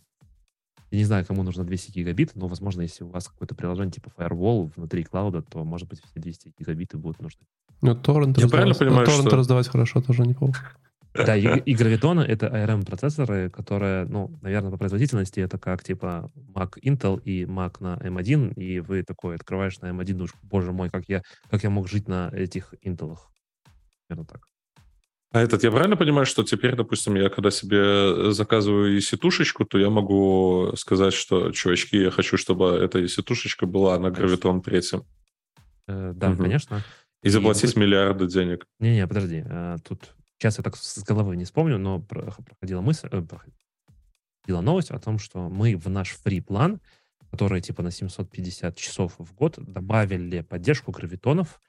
я не знаю, кому нужно 200 гигабит, но, возможно, если у вас какое-то приложение типа Firewall внутри клауда, то, может быть, все 200 гигабиты будут нужны. Ну, торрент Я правильно раздавать- понимаю, торрент что- раздавать хорошо тоже неплохо. Да, и, и гравитоны — это ARM-процессоры, которые, ну, наверное, по производительности это как, типа, Mac Intel и Mac на M1, и вы такой открываешь на M1, думаешь, боже мой, как я, как я мог жить на этих Интелах. Наверное, так. А этот, я правильно понимаю, что теперь, допустим, я когда себе заказываю EC-тушечку, то я могу сказать, что, чувачки, я хочу, чтобы эта EC-тушечка была на Гравитон третьем. Э, да, Мгм. конечно. И заплатить допустим- миллиарды денег. Не-не, подожди. а, Тут сейчас я так с головы не вспомню, но про- проходила мысль, э, проходила новость о том, что мы в наш фри-план, который типа на 750 часов в год, добавили поддержку гравитонов,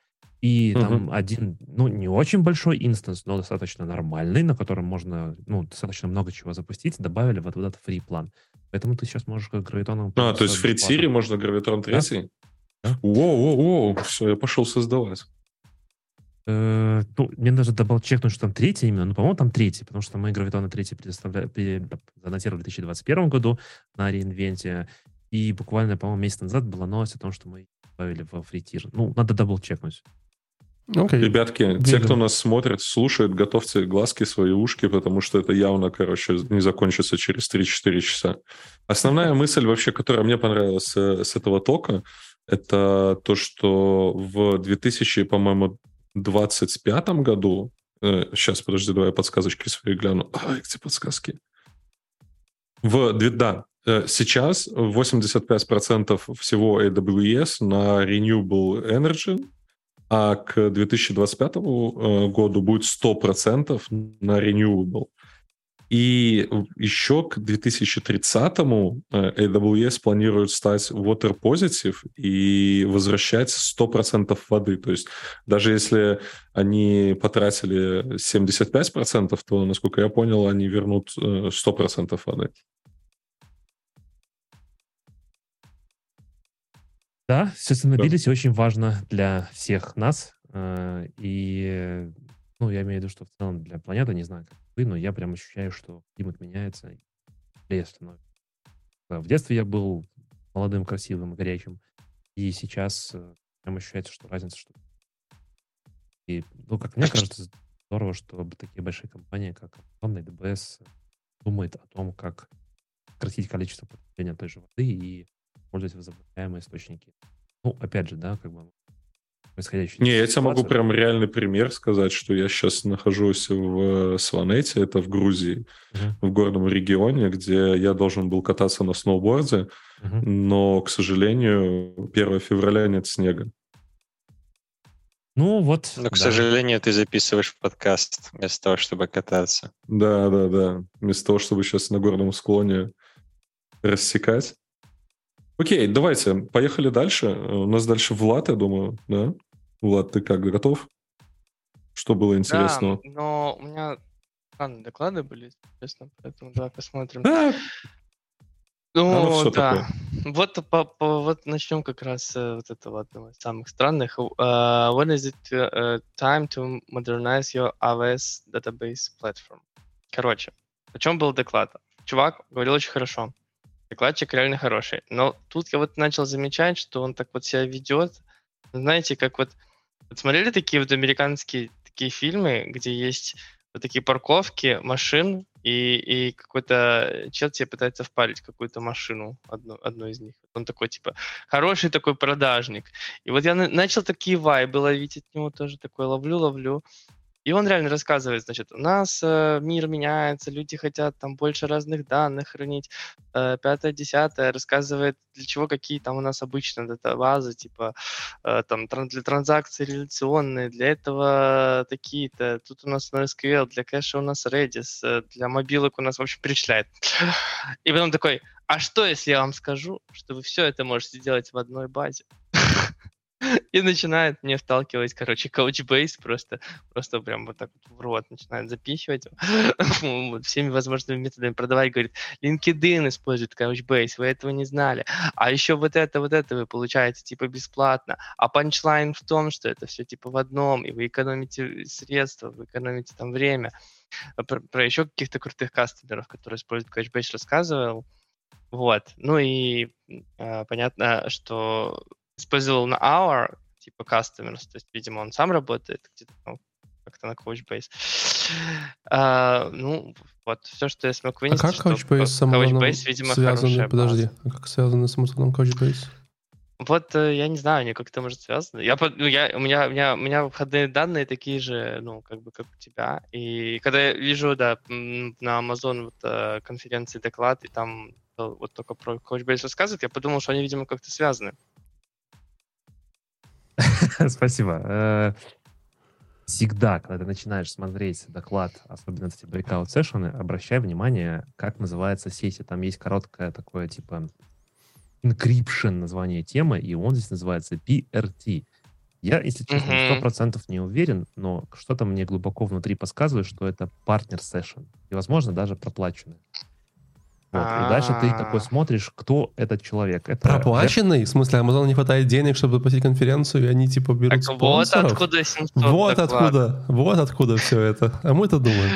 и там Мгм. один, ну, не очень большой инстанс, но достаточно нормальный, на котором можно, ну, достаточно много чего запустить, добавили вот в этот фри-план. Поэтому ты сейчас можешь как гравитоном... А, то есть в Фритире можно Graviton третий? Да. Воу-воу-воу, все, я пошел создавать. Э, ну, надо double чекнуть, что там третий именно. Ну, по-моему, там третий, потому что мы Graviton-ы третий предоставля... пере- анонсировали в 2021 году на re:Invent-е. И буквально, по-моему, месяц назад была новость о том, что мы добавили во free tier. Ну, надо double чекнуть. Окей. Ребятки, те, Видел. кто нас смотрит, слушает, готовьте глазки, свои ушки, потому что это явно, короче, не закончится через 3-4 часа. Основная мысль вообще, которая мне понравилась э, с этого тока, это то, что в 2000, по-моему, 25 году, сейчас, подожди, давай я подсказочки свои гляну. Ай, где подсказки? В, да, э, сейчас 85% всего AWS на Renewable Energy, а к 2025 э, году будет 100% на Renewable. И еще к 2030 э, AWS планирует стать water positive и возвращать 100% воды. То есть даже если они потратили 75%, то, насколько я понял, они вернут э, 100% воды. Да, sustainability очень важно для всех нас. э, И, ну, я имею в виду, что в целом для планеты, не знаю, как но я прям ощущаю, что климат меняется, и становится. В детстве я был молодым, красивым, горячим, и сейчас э, прям ощущается, что разница, что... И, ну, как мне кажется, здорово, что такие большие компании, как Amazon и DBS, думают о том, как сократить количество потребления той же воды и использовать возобновляемые источники. Ну, опять же, да, как бы происходящие... Не, я тебе могу прям реальный пример сказать, что я сейчас нахожусь в э, Сванете, это в Грузии, Мгм, в горном регионе, где я должен был кататься на сноуборде, мгм. но, к сожалению, 1 февраля нет снега. Ну, вот. Но, к да. сожалению, ты записываешь подкаст вместо того, чтобы кататься. Да, да, да. Вместо того, чтобы сейчас на горном склоне рассекать. Окей, давайте, поехали дальше. У нас дальше Влад, я думаю, да? Влад, ты как, готов? Что было интересного? Да, но у меня странные доклады были, честно, поэтому давай посмотрим. А, оно Ну, всё да. такое. Вот, по- по- вот начнем как раз э, вот этого одного из самых странных. Uh, when is it uh, time to modernize your AWS database platform? Короче, о чем был доклад? Чувак говорил очень хорошо. Докладчик реально хороший. Но тут я вот начал замечать, что он так вот себя ведет. Знаете, как вот... вот смотрели такие вот американские такие фильмы, где есть вот такие парковки машин, и, и какой-то чел тебе пытается впарить какую-то машину, одну, одну из них. Он такой, типа, хороший такой продажник. И вот я на- начал такие вайбы ловить от него тоже, такой ловлю, ловлю. И он реально рассказывает, значит, у нас э, мир меняется, люди хотят там больше разных данных хранить, э, пятое, десятое, рассказывает, для чего какие там у нас обычно датабазы, типа э, там тран- для транзакций реляционные, для этого такие-то, тут у нас NoSQL, для кэша у нас Redis, э, для мобилок у нас, в общем, перечисляет. И потом такой, а что, если я вам скажу, что вы все это можете делать в одной базе? И начинает мне вталкивать, короче, Couchbase просто, просто прям вот так вот в рот начинает запихивать всеми возможными методами продавать, говорит, LinkedIn использует Couchbase, вы этого не знали, а еще вот это, вот это вы получаете типа бесплатно, а панчлайн в том, что это все типа в одном, и вы экономите средства, вы экономите там время. А Про, про еще каких-то крутых кастомеров, которые используют Couchbase, рассказывал. Вот. Ну и э, понятно, что использовал на Hour, типа customers, то есть, видимо, он сам работает где-то там как-то на Couchbase. А, ну, вот, все, что я смог А вынести. как что Couchbase Амазоном Couchbase, видимо, связаны? Подожди, а как связаны с Амазоном Couchbase? Вот э, я не знаю, они как-то может связаны. Я, ну, я, у меня, у меня, у меня входные данные такие же, ну, как бы, как у тебя. И когда я вижу, да, на Amazon вот, э, конференции доклад, и там э, вот только про Couchbase рассказывают, я подумал, что они, видимо, как-то связаны. Спасибо. Э, Всегда, когда ты начинаешь смотреть доклад, особенно эти breakout сессионы, обращай внимание, как называется сессия. Там есть короткое такое, типа, encryption название темы, и он здесь называется PRT. Я, если честно, процентов не уверен, но что-то мне глубоко внутри подсказывает, что это партнер сессион. И, возможно, даже проплаченный. Вот. И дальше ты такой А. смотришь, кто этот человек. Это Проплаченный? В смысле, Amazon не хватает денег, чтобы заплатить конференцию, и они типа берут Так вот спонсоров? откуда 700 Вот доклад. откуда, вот откуда все это. А мы-то думаем.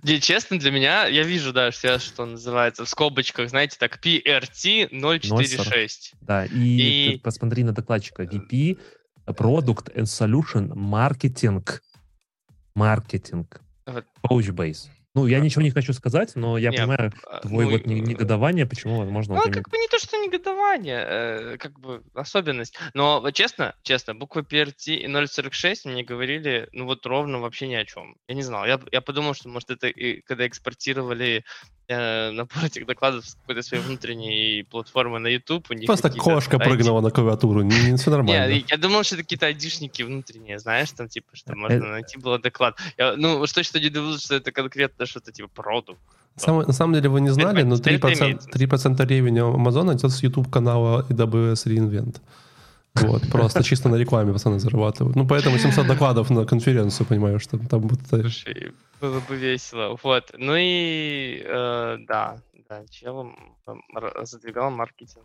Не, честно, для меня, я вижу, да, что, что называется, в скобочках, знаете, так, PRT 046. Да, и, И- посмотри на докладчика. VP, Product and Solution Marketing. Marketing. Вот. Couchbase. Ну, я ничего не хочу сказать, но я Не, понимаю А, твой ну, вот э, негодование, почему, возможно, Ну, вот как бы не то, что негодование, э, как бы особенность. Но вот честно, честно, буквы PRT и 046 мне говорили, ну вот ровно вообще ни о чем. Я не знал. Я, я подумал, что, может, это и когда экспортировали э, набор этих докладов с какой-то своей внутренней платформы на YouTube. У них Просто кошка прыгнула на клавиатуру, не, все нормально. Не, я думал, что это какие-то айдишники внутренние, знаешь, там типа, что Э, можно найти было доклад. Я, ну, что что не думал, что это конкретно что-то типа продукт. Сам- на самом деле вы не знали, но Теперь это 3%, имеет смысл. 3% ревеня Амазона идет с YouTube канала AWS Reinvent. Вот, просто чисто на рекламе пацаны зарабатывают. Ну, поэтому 700 докладов на конференцию, понимаешь, что там будет... Слушай, было бы весело. Вот. Ну и э, да, да, чел м, р- задвигал маркетинг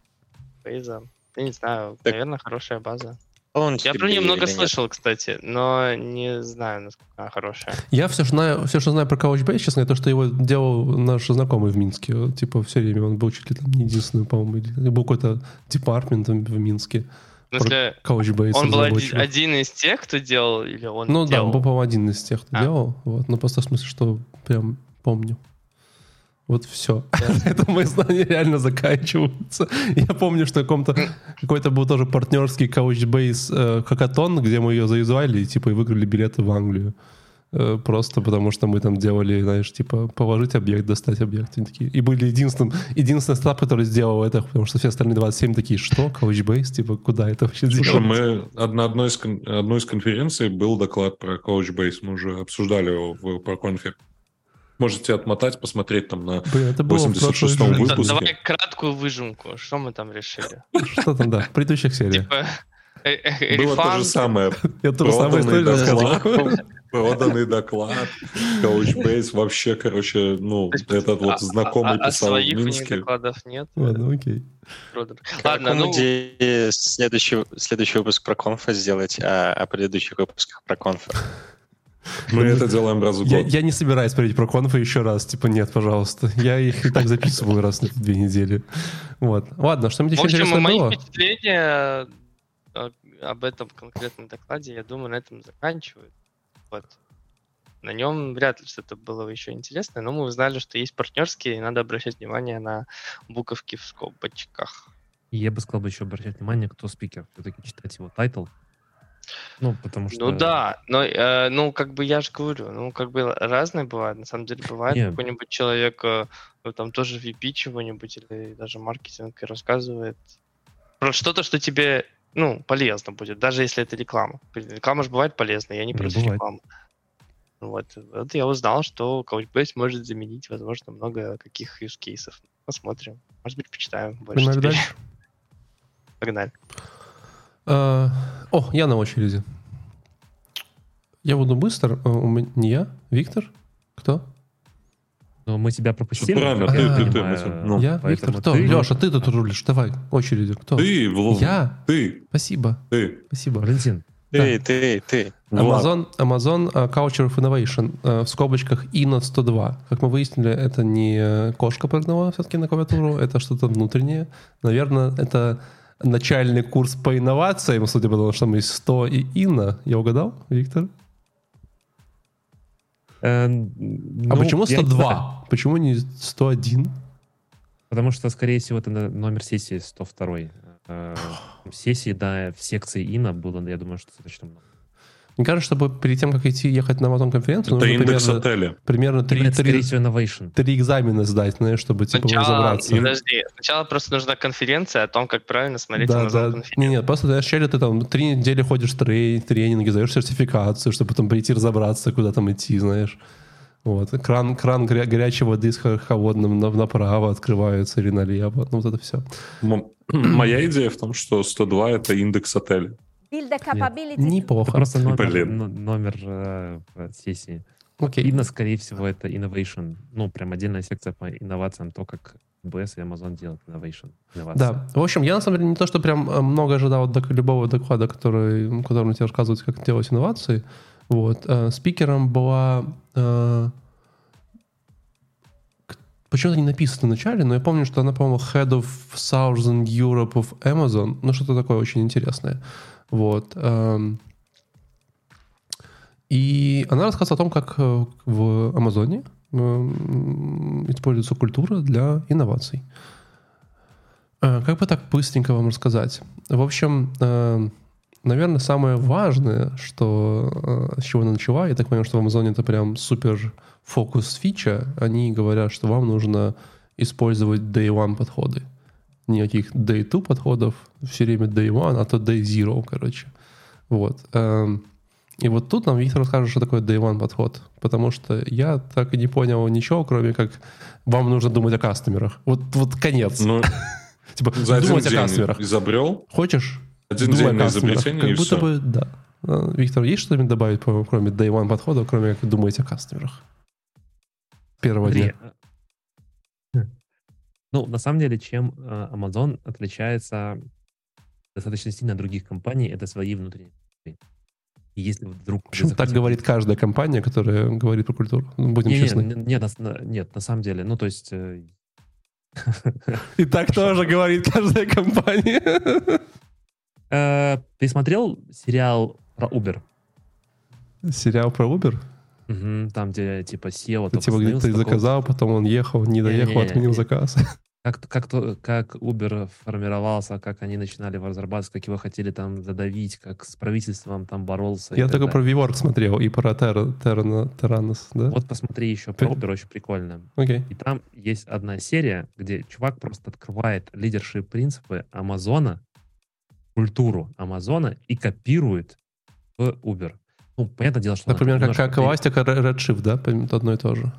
Фейза. Я не знаю, Так- наверное, хорошая база. Он Я про нее много нет? слышал, кстати, но не знаю, насколько она хорошая. Я все, знаю, все, что знаю про Couchbase, честно, говоря, то, что его делал наш знакомый в Минске. Типа все время он был чуть ли там не единственный, по-моему, или был какой-то департмент в Минске. В смысле, Couchbase он был один, один из тех, кто делал, или он Ну да, делал? он был, по-моему, один из тех, кто А. делал. Вот. Но просто в смысле, что прям помню. Вот все. Это мои знания реально заканчиваются. Я помню, что каком-то какой-то был тоже партнерский Couchbase э, хакатон, где мы ее заюзали и типа и выиграли билеты в Англию. Э, Просто потому что мы там делали, знаешь, типа положить объект, достать объект. И, такие, и были единственным, единственный стартап, который сделал это, потому что все остальные 27 такие, что, Couchbase, типа, куда это вообще Слушай, делать? мы на одной из, одной из конференций был доклад про Couchbase. Мы уже обсуждали его в ProConf. Можете отмотать, посмотреть там на Блин, это было в 86-м прошлой жизни. Да, выпуске. давай краткую выжимку. Что мы там решили? Что там, да, в предыдущих сериях. Типа, э, э, Было то же самое. Я тоже самое историю рассказывал. Проданный доклад. Couchbase вообще, короче, ну, есть, этот а- вот знакомый а- а писал в своих них Минске. докладов нет. Ладно, окей. Ладно, ну, идея следующий, следующий выпуск про конфа сделать, а о предыдущих выпусках про конфа? Мы это делаем раз в Я, год. я не собираюсь говорить про конфы еще раз. Типа, нет, пожалуйста. Я их и так записываю раз на две недели. Вот. Ладно, что-нибудь в еще общем, интересное мои было? впечатления э, об этом конкретном докладе, я думаю, на этом заканчивают. Вот. На нем вряд ли что-то было еще интересное, но мы узнали, что есть партнерские, и надо обращать внимание на буковки в скобочках. И я бы сказал бы еще обращать внимание, кто спикер. Все-таки читать его title. Ну, потому что... Ну да, но э, ну как бы я же говорю, ну как бы разные бывают. На самом деле бывает Не. какой-нибудь человек, э, ну, там тоже VP чего-нибудь или даже маркетинг и рассказывает про что-то, что тебе ну полезно будет, даже если это реклама. Реклама же бывает полезной, я не против бывает. рекламы. Вот, вот я узнал, что Couchbase может заменить, возможно, много каких use кейсов. Посмотрим. Может быть, почитаем больше. Погнали теперь. дальше. Погнали. А, О, я на очереди. Я буду быстро. А, у меня- Не я? Виктор? Кто? Но мы тебя пропустили. правильно, ты- я ты- ты. Ну, я? Виктор? Кто? ты- Леша, ты тут рулишь. Давай, очередью. Кто? Ты, Влад, Я? ты, Спасибо. ты. Спасибо. Валентин, Ты, ты, ты. Влад. Amazon, Amazon uh, Coucher of Innovation uh, в скобочках INOT 102. Как мы выяснили, это не э, кошка прыгнула все-таки на клавиатуру, это что-то внутреннее. Наверное, это начальный курс по инновациям, судя по тому, что есть 100 и INA. Я угадал, Виктор? Э, А ну, почему я не 102? знаю. Почему не 101? Потому что, скорее всего, это номер сессии 102. Э, Сессии, да, в секции ИНА было, я думаю, что достаточно много. Мне кажется, чтобы перед тем, как идти ехать на Amazon конференцию, Это нужно индекс примерно, отеля. примерно 3, Это, скорее всего, innovation. экзамена сдать, знаешь, чтобы типа Сначала, разобраться. подожди, сначала просто нужна конференция о том, как правильно смотреть Да, Amazon да. конференцию. Не, нет, просто вначале ты там три недели ходишь в трей- тренинги, сдаешь сертификацию, чтобы потом прийти разобраться, куда там идти, знаешь. Вот. Кран, кран горя- горячей воды с хо- холодным на- направо открывается или налево. Ну, вот это все. Моя идея в том, что 102 — это индекс отеля. Build the capability to Это Неплохо. просто номер, Блин. номер э, сессии. Окей. ИНА, скорее всего, это innovation. Ну, прям отдельная секция по инновациям, то, как BS и Amazon делают innovation. инновации. Да. В общем, я на самом деле не то, что прям э, много ожидал от любого доклада, который, которым тебе рассказывают, как делать инновации. Вот. Э, Спикером была... э, Почему-то не написано в начале, но я помню, что она, по-моему, Head of Southern Europe of Amazon. Ну, что-то такое очень интересное. Вот. эм. И она рассказывала о том, как э, в Амазоне эм, используется культура для инноваций. Э, Как бы так быстренько вам рассказать? В общем, э, наверное, самое важное, что э, с чего она начала, я так понимаю, что в Амазоне это прям супер фокус фича, они говорят, что вам нужно использовать day one подходы. Никаких day two подходов, все время day one, а то day zero, короче. Вот. Эм, И вот тут нам Виктор расскажет, что такое day one подход. Потому что я так и не понял ничего, кроме как вам нужно думать о кастомерах. Вот, вот конец. Ну, типа, за один думать о день кастомерах. изобрел, Хочешь? один Думай день о на кастомерах. изобретение, Как и будто все. бы, да. А, Виктор, есть что-нибудь добавить, кроме day one подхода, кроме как думать о кастомерах? Первого дня. Ну, на самом деле, чем э, Amazon отличается достаточно сильно от других компаний, это свои внутренние. И если вдруг... Почему так захотите- говорит каждая компания, которая говорит про культуру? Ну, Будем Не, честны. не, нет, на, нет, на самом деле, ну, то есть... э, И так тоже говорит каждая компания. э, Ты смотрел сериал про Uber? Сериал про Uber? Там, где типа SEO... Типа, где ты заказал, потом он ехал, не доехал, отменил заказ. Как, как, то, как Uber формировался, как они начинали его разрабатывать, как его хотели там задавить, как с правительством там боролся. Я только про. VWork смотрел и про Terra- Terra- Terranos, да? Вот посмотри еще про Uber, очень прикольно. Окей. И там есть одна серия, где чувак просто открывает лидершие принципы Амазона, культуру Амазона и копирует в Uber. Ну, понятное дело, что... Например, как, как Elastic Redshift, да? Одно и то же.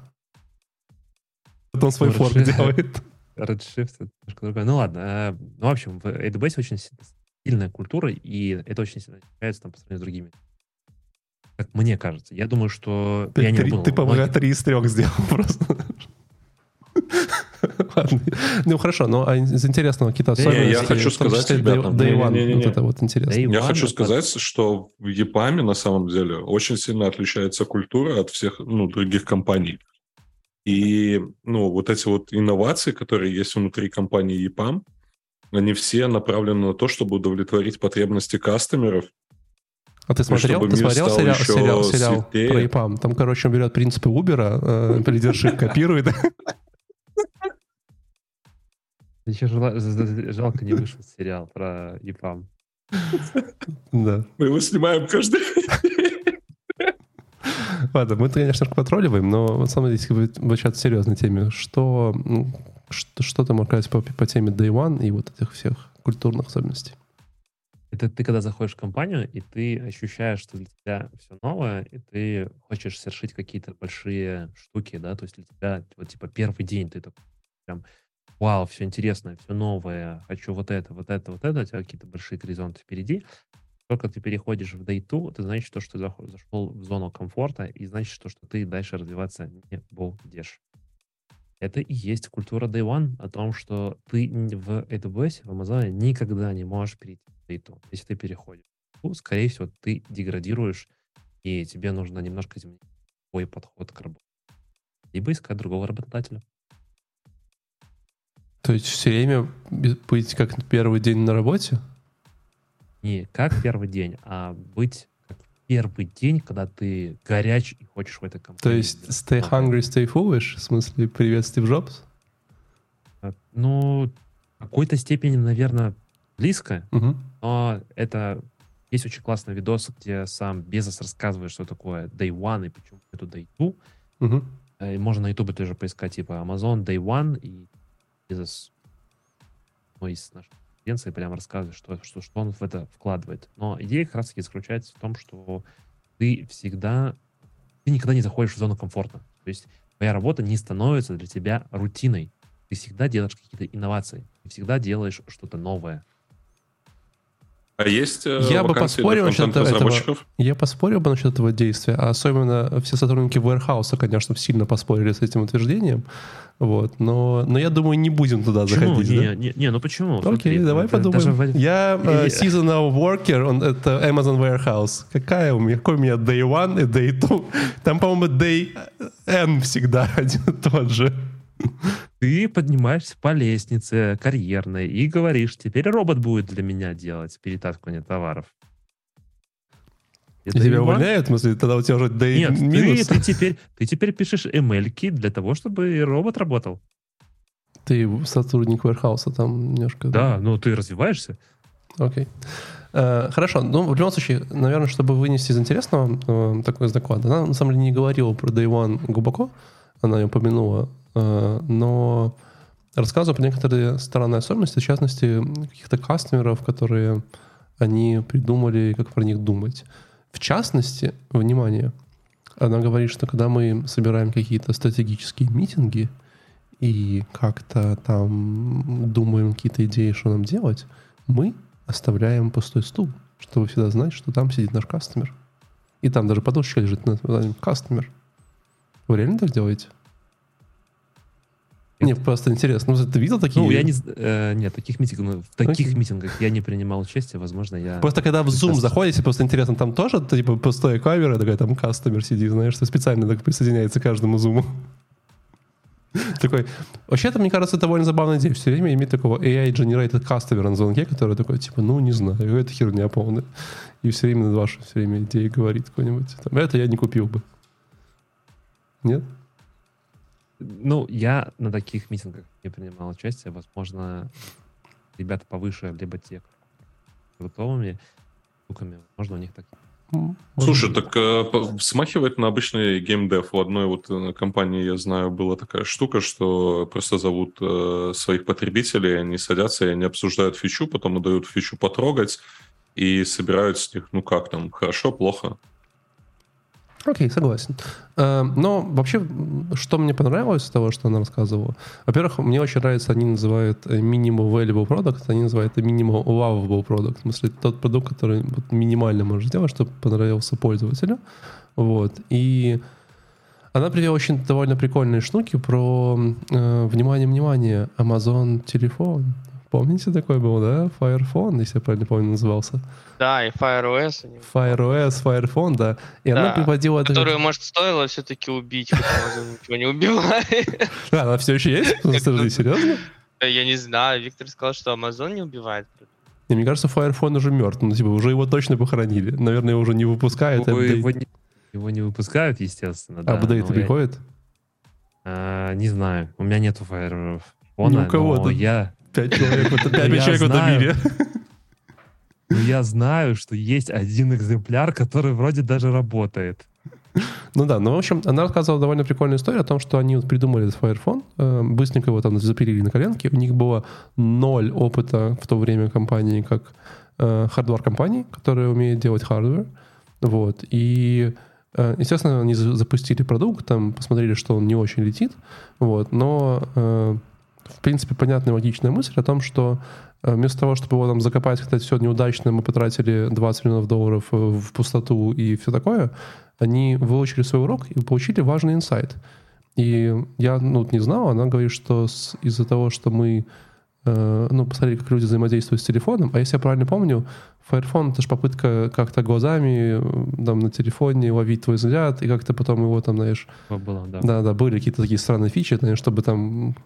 потом свой форк делает. Redshift это немножко другое. Ну ладно. э, Ну, в общем, в AWS очень си- сильная культура, и это очень сильно отличается там по сравнению с другими. Как мне кажется. Я думаю, что... Ты, я не три- ты, по-моему, три из трех сделал просто. Ладно. Ну, хорошо, но а из интересного какие-то Не, особенности? я хочу сказать, числе ребята, Day, One, вот это вот интересно. Я хочу сказать, что в EPAM на самом деле очень сильно отличается культура от всех ну, других компаний. И ну, вот эти вот инновации, которые есть внутри компании EPAM, они все направлены на то, чтобы удовлетворить потребности кастомеров. А ты смотрел, ты смотрел сериал, сериал, сериал светлее. про ИПАМ? Там, короче, он берет принципы Uber, э, лидершип копирует. Еще жалко не вышел сериал про ЕПАМ. Да. Мы его снимаем каждый Ладно, мы, конечно, потролливаем, но на самом если вообще о серьезной теме, что, ну, что, что можешь сказать по, по теме Day One и вот этих всех культурных особенностей? Это ты когда заходишь в компанию, и ты ощущаешь, что для тебя все новое, и ты хочешь совершить какие-то большие штуки, да, то есть для тебя, вот типа первый день ты такой прям, вау, все интересное, все новое, хочу вот это, вот это, вот это, у тебя какие-то большие горизонты впереди. Только ты переходишь в Day 2, ты значит, то, что ты зашел в зону комфорта, и значит, то, что ты дальше развиваться не будешь. Это и есть культура Day One о том, что ты в AWS, в Amazon никогда не можешь перейти в Day 2. Если ты переходишь, то, скорее всего, ты деградируешь, и тебе нужно немножко изменить свой подход к работе. Либо искать другого работодателя. То есть все время быть как первый день на работе? Не как первый день, а быть как первый день, когда ты горяч и хочешь в этой То компании. есть stay hungry, stay foolish? В смысле, привет, Стив Джобс? А, Ну, в какой-то степени, наверное, близко, Мгм. но это есть очень классный видос, где сам Безос рассказывает, что такое Day One и почему это Day Two. Мгм. Э, Можно на Ютубе тоже поискать, типа Amazon Day One и Безос ну, из нашей конференции прям рассказывает, что, что, что он в это вкладывает. Но идея как раз-таки заключается в том, что ты всегда, ты никогда не заходишь в зону комфорта. То есть твоя работа не становится для тебя рутиной. Ты всегда делаешь какие-то инновации. Ты всегда делаешь что-то новое. А есть э, Я бы поспорил насчет этого-? Я поспорил бы насчет этого действия, а особенно все сотрудники Warehouse, конечно, сильно поспорили с этим утверждением. Вот. Но, но я думаю, не будем туда Почему? заходить. Не, да? не, не, ну почему? Окей, Смотри, давай это даже подумаем. в- Я э, И- seasonal worker, он, это Amazon Warehouse. Какая у меня, какой у меня day one и day two? Там, по-моему, day N всегда один и тот же. Ты поднимаешься по лестнице карьерной и говоришь, теперь робот будет для меня делать перетаскивание товаров. И Это тебя увольняют? В смысле, тогда у тебя уже day Нет, ты, минус? ты теперь, ты теперь пишешь ML для того, чтобы робот работал. Ты сотрудник Warehouse, там немножко... Да, ну ты развиваешься. Окей. Э, Хорошо. Ну, в любом случае, наверное, чтобы вынести из интересного э, такой из доклада, она на самом деле не говорила про Day One глубоко, она ее упомянула, но рассказывала про некоторые странные особенности, в частности, каких-то кастомеров, которые они придумали, как про них думать. В частности, внимание, она говорит, что когда мы собираем какие-то стратегические митинги и как-то там думаем какие-то идеи, что нам делать, мы оставляем пустой стул, чтобы всегда знать, что там сидит наш кастомер. И там даже подушечка лежит названием кастомер. Вы реально так делаете? Мне просто интересно. Ну, ты видел такие? Ну, я не... э, нет, таких митингов, ну, в таких Окей. митингах я не принимал участие, возможно, я... Просто когда в Zoom заходите, просто интересно, там тоже типа пустая камера, такая там кастомер сидит, знаешь, что специально так присоединяется к каждому зуму. Такой, вообще-то, мне кажется, довольно забавная идея. Все время иметь такого AI-generated customer на звонке, который такой, типа, ну, не знаю, это херня полная. И все время на ваши все время идеи говорит какой-нибудь. Там, это я не купил бы. Нет? Ну, я на таких митингах не принимал участие. Возможно, ребята повыше, либо те, кто готовыми штуками, возможно, у них так. М, Слушай, так э, смахивает на обычный геймдев. У одной вот э, компании, я знаю, была такая штука, что просто зовут э, своих потребителей, они садятся и они обсуждают фичу, потом дают фичу потрогать и собирают с них, ну как там, хорошо, плохо. Окей, согласен. Э, Но вообще, что мне понравилось из того, что она рассказывала? Во-первых, мне очень нравится, они называют э, minimal valuable product, они называют это minimal lovable product. В смысле, тот продукт, который вот минимально можешь сделать, чтобы понравился пользователю. Вот. И она привела очень довольно прикольные штуки про, э, внимание, внимание, Amazon телефон. Помните, такой был, да? Fire Phone, если я правильно помню, назывался. Да, и FireOS. они- Fire OS, Fire Phone, да. И она Да, приводила... это как- Которую, может, стоило все-таки убить, хотя Amazon ничего не убивает. Она все еще есть? Подожди, серьезно? Я не знаю, Виктор сказал, что Amazon не убивает. Не, мне кажется, Fire Phone уже мертв. Ну, типа, уже его точно похоронили. Наверное, его уже не выпускают. Его, не, его не выпускают, естественно. да, Апдейты я- приходят? а, не знаю, у меня нету Fire Ну, у кого но тут? я, Пять человек, пять Я человек знаю. добили. но я знаю, что есть один экземпляр, который вроде даже работает. Ну да, ну, в общем, она рассказывала довольно прикольную историю о том, что они вот придумали этот Fire Phone, э, быстренько его там запилили на коленке. У них было ноль опыта в то время компании, как э, hardware-компании, которая умеет делать hardware. Вот. И, э, естественно, они за- запустили продукт, там посмотрели, что он не очень летит. Вот. Но, э, в принципе, понятная и логичная мысль о том, что э, вместо того, чтобы его там закопать, сказать, все неудачно, мы потратили 20 миллионов долларов э, в пустоту и все такое, они выучили свой урок и получили важный инсайт. И я ну, не знал, она говорит, что с- из-за того, что мы э, ну, посмотрели, как люди взаимодействуют с телефоном, а если я правильно помню, Firephone — это же попытка как-то глазами там, на телефоне ловить твой взгляд, и как-то потом его там, знаешь, было, да. да, да, были какие-то такие странные фичи, знаешь, чтобы там,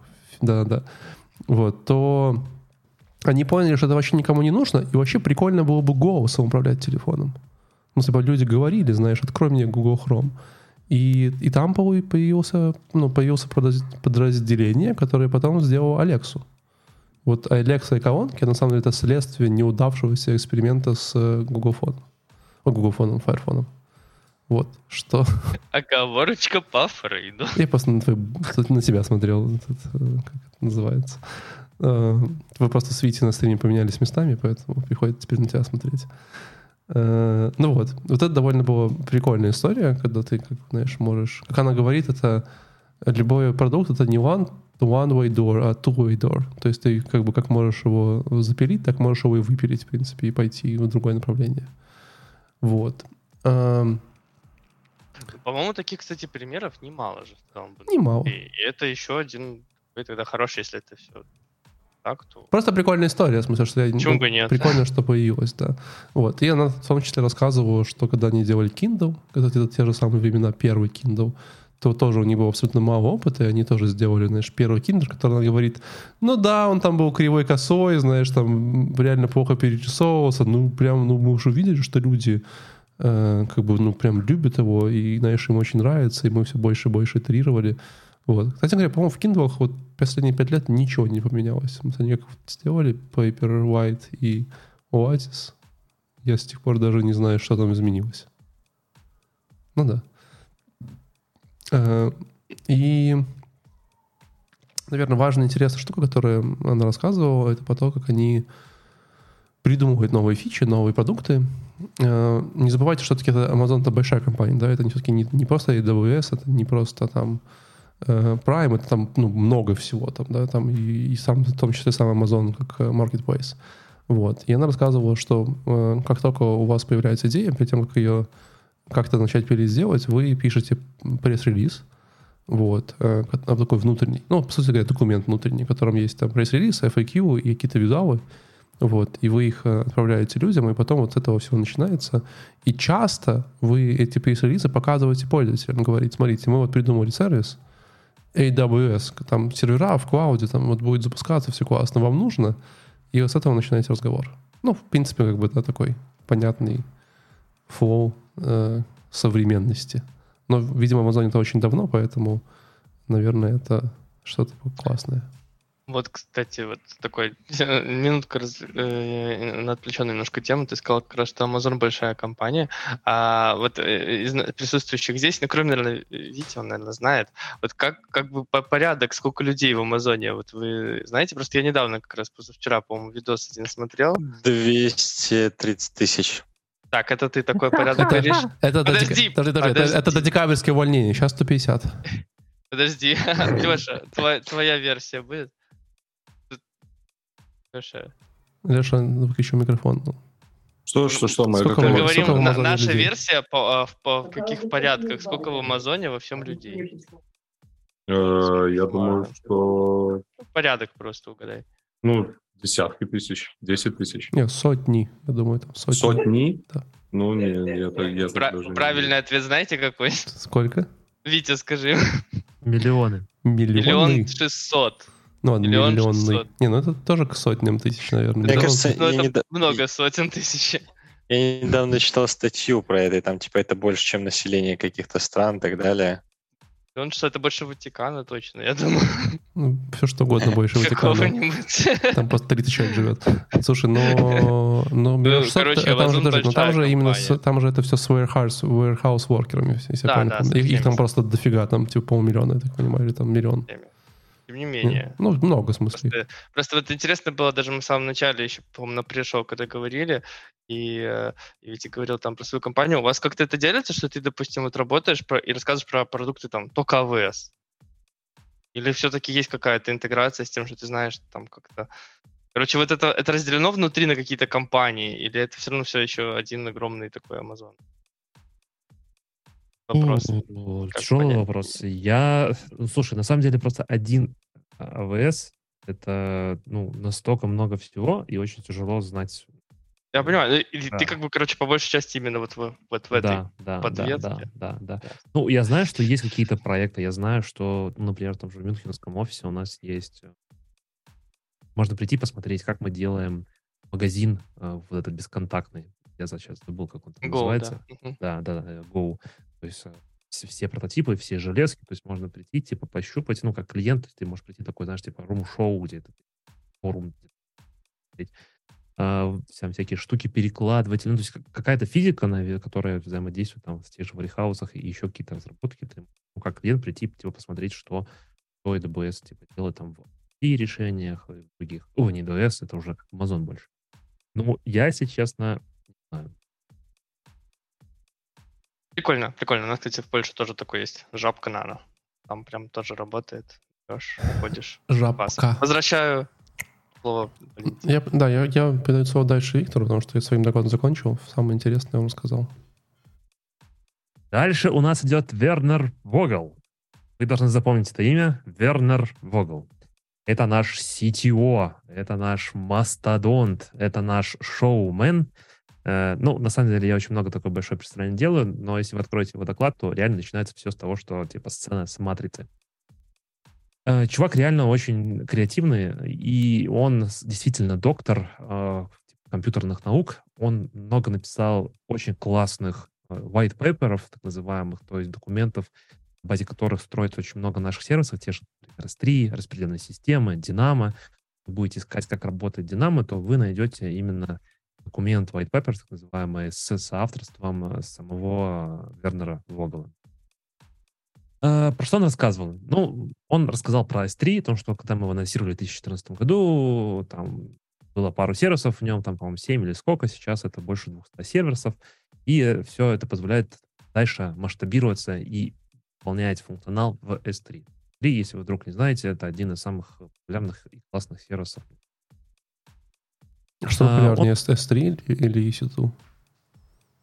да, да, вот, то они поняли, что это вообще никому не нужно, и вообще прикольно было бы голосом управлять телефоном. Ну, типа, люди говорили, знаешь, открой мне Google Chrome. И, и там по- появился, ну, появился подраз- подразделение, которое потом сделало Алексу. Вот Alexa и колонки, на самом деле, это следствие неудавшегося эксперимента с э, Google Phone. О, Google Phone, Fire Вот, что... Оговорочка по Фрейду. Я просто на, твой, на тебя смотрел, этот, э, как это называется. Э, Вы просто с Вити на стриме поменялись местами, поэтому приходится теперь на тебя смотреть. Э, Ну вот, вот это довольно была прикольная история, когда ты, как знаешь, можешь... Как она говорит, это любой продукт, это не one, one-way door, а two-way door. То есть ты как бы как можешь его запилить, так можешь его и выпилить, в принципе, и пойти в другое направление. Вот. Эм, По-моему, таких, кстати, примеров немало же в целом. Немало. И это еще один такой тогда хороший, если это все так, то... Просто прикольная история, в смысле, что я... Почему бы нет? Прикольно, что появилось, да. Вот. И она в том числе рассказывала, что когда они делали Kindle, это где-то те же самые времена, первый Kindle, то тоже у них было абсолютно мало опыта, и они тоже сделали, знаешь, первый Kindle, который она говорит, ну да, он там был кривой косой, знаешь, там реально плохо перерисовывался, ну прям, ну мы уже видели, что люди э, как бы, ну прям любят его, и, знаешь, им очень нравится, и мы все больше и больше итерировали. Вот. Кстати говоря, по-моему, в Kindle вот последние пять лет ничего не поменялось. Они как сделали Paperwhite и Oasis. Я с тех пор даже не знаю, что там изменилось. Ну да. Э, И, наверное, важная интересная штука, которую она рассказывала, это по то, как они придумывают новые фичи, новые продукты. Э, Не забывайте, что все-таки Amazon это большая компания, да, это все-таки не, не просто AWS, это не просто там э, Prime, это там ну, много всего, там, да, там и, и сам, в том числе сам Amazon как э, marketplace. Вот. И она рассказывала, что как только у вас появляется идея, перед тем, как ее как-то начать переделать, вы пишете пресс-релиз, вот, ко- такой внутренний, ну, по сути говоря, документ внутренний, в котором есть там пресс-релиз, FAQ и какие-то визуалы, вот, и вы их э, отправляете людям, и потом вот с этого всего начинается. И часто вы эти пресс-релизы показываете пользователям, говорите, смотрите, мы вот придумали сервис, AWS, там сервера в клауде, там вот будет запускаться, все классно, вам нужно, и вот с этого начинаете разговор. Ну, в принципе, как бы, да, такой понятный флоу э, современности. Но, видимо, Amazon это очень давно, поэтому, наверное, это что-то классное. Вот, кстати, вот такой минутка раз, э, на отвлеченную немножко тему. Ты сказал как раз, что Amazon большая компания. А вот э, из присутствующих здесь, ну, кроме, наверное, Вити, он, наверное, знает, вот как, как бы по порядок, сколько людей в Амазоне, вот вы знаете? Просто я недавно, как раз позавчера, по-моему, видос один смотрел. 230 тысяч. Так, это ты такой порядок говоришь? Это, до Подожди, дек- подожди, подожди, это- это подожди. до декабрьского увольнения, сейчас 150. Подожди, Леша, твоя, твоя версия будет? Леша, Леша, выключи микрофон. Что, что, что, моя Сколько мы сколько говорим, в на- наша людей? версия по, а, в- по каких порядках, сколько в Амазоне во всем людей. Э, Я думаю, что, Ну, Порядок просто угадай. ну, десятки тысяч, 10 тысяч. Нет, сотни, я думаю, там сотни. Сотни? Да. Ну, не, я, так- я так Пра- даже не правильный ответ знаете какой? Сколько? Витя, скажи. Миллионы. Миллионный? Миллион шестьсот. Ну, ладно, миллион миллионный. шестьсот. Не, ну это тоже к сотням тысяч, наверное. Мне Миллион- кажется, Ну, я это недо- много сотен тысяч. Я недавно читал статью про это, и там типа это больше, чем население каких-то стран и так далее. Он что, это больше Ватикана точно, я думаю. Ну, все что угодно больше Ватикана. Там просто 30 человек живет. Слушай, но... но Ну, короче, там же тоже, ну, там же именно, с- там же это все с warehouse, warehouse workerами, если я Да, правильно да, помню. Их, их всеми. там просто дофига, там типа полмиллиона, я так понимаю, или там миллион. Тем не менее. Ну, много смысле. Просто, просто вот интересно было, даже мы в самом начале еще, по-моему, на пришел, когда говорили, и, э, и Витя говорил там про свою компанию. У вас как-то это делится, что ты, допустим, вот работаешь про, и рассказываешь про продукты там только AWS? Или все-таки есть какая-то интеграция с тем, что ты знаешь там как-то... Короче, вот это, это разделено внутри на какие-то компании, или это все равно все еще один огромный такой Amazon? Вопрос. Тяжелый вопрос. Я, ну, слушай, на самом деле просто один АВС это ну настолько много всего и очень тяжело знать. Я понимаю, Да. ты как бы, короче, по большей части именно вот в, вот в этой да, да, да, подвеске. да, да, да. Ну, я знаю, что есть какие-то проекты. Я знаю, что, ну, например, там же в Мюнхенском офисе у нас есть. э, Можно прийти посмотреть, как мы делаем магазин э, вот этот бесконтактный. Я сейчас забыл, как он там Go, называется. да. Мгм. Да, да, да, Go. То есть э, все, все прототипы, все железки, то есть можно прийти, типа, пощупать, ну, как клиент, то есть ты можешь прийти такой, знаешь, типа, рум-шоу, где то форум, а, там всякие штуки перекладывать, ну, то есть как- какая-то физика, которая взаимодействует там в тех же варихаусах и еще какие-то разработки, ты, ну, как клиент прийти, типа, посмотреть, что, что AWS, типа, делает там в и решениях, и других. О, не AWS, это уже как Amazon больше. Ну, я, если честно, не знаю. Прикольно, прикольно. У нас, кстати, в Польше тоже такой есть. Жабка Нано. Там прям тоже работает. Идешь, ходишь. Класс. Жабка. Возвращаю слово. Я, да, я, я передаю слово дальше Виктору, потому что я своим докладом закончил. Самое интересное я вам сказал. Дальше у нас идет Вернер Вогел. Вы должны запомнить это имя. Вернер Вогел. Это наш CTO, это наш мастодонт, это наш шоумен. Э, ну, на самом деле, я очень много такой большой представление делаю, но если вы откроете его доклад, то реально начинается все с того, что типа сцена с матрицы. Э, Чувак реально очень креативный, и он действительно доктор э, компьютерных наук. Он много написал очень классных white paper'ов, так называемых, то есть документов, в базе которых строится очень много наших сервисов, те же RS3, распределенные системы. Вы будете искать, как работает Dynamo, то вы найдете именно документ white paper, так называемый, с соавторством э, самого э, Вернера Вогела. Э, Про что он рассказывал? Ну, он рассказал про S3, о том, что когда мы его анонсировали в 2014 году, там было пару сервисов в нем, там, по-моему, 7 или сколько, сейчас это больше 200 сервисов, и все это позволяет дальше масштабироваться и выполнять функционал в S3. 3, если вы вдруг не знаете, это один из самых популярных и классных сервисов. Что А, популярнее, S3 или, или EC2?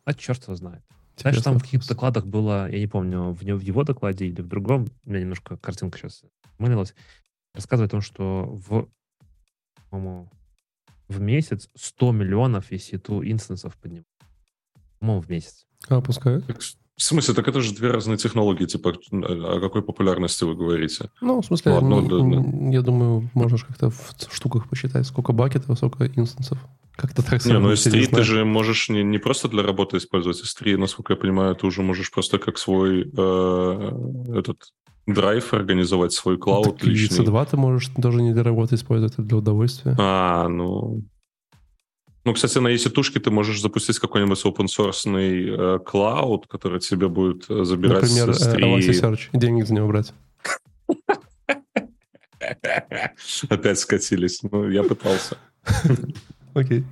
А черт его знает. Знаешь, Интересный там в каких-то докладах было, я не помню, в, в его докладе или в другом, у меня немножко картинка сейчас мылилась, рассказывает о том, что в, по-моему, в месяц 100 миллионов EC2 инстансов поднимают. По-моему, в месяц. А, пускают? Так, В смысле, так это же две разные технологии, типа, о какой популярности вы говорите? Ну, в смысле, Ладно, м, да, м, я думаю, можно же как-то в штуках посчитать, сколько бакетов, сколько инстансов. Как-то так Не, ну сравнить, я S3 ты же можешь не, не просто для работы использовать S3, насколько я понимаю, ты уже можешь просто как свой э, этот драйв организовать, свой клауд Так и личный. C2 ты можешь даже не для работы использовать, это для удовольствия. А, ну... Ну, кстати, на EC2 ты можешь запустить какой-нибудь open source клауд, который тебе будет э, забирать Например, э, S3. Elasticsearch, и денег за него брать. Опять скатились. Ну, я пытался. Окей.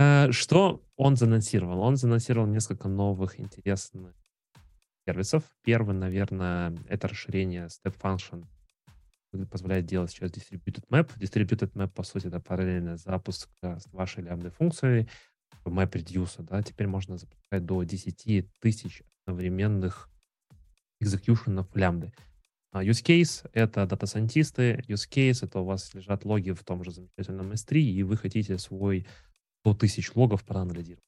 Э, Что он заанонсировал? Он заанонсировал несколько новых интересных сервисов. Первый, наверное, это расширение Step Function, позволяет делать сейчас Distributed Map. Distributed Map, по сути, это параллельный запуск с вашей лямбдой функцией Map Reduce. Да? Теперь можно запускать до 10 тысяч одновременных экзекьюшенов лямбды. А Use case — это дата-сайентисты, use case — это у вас лежат логи в том же замечательном S3, и вы хотите свой 100 тысяч логов проанализировать.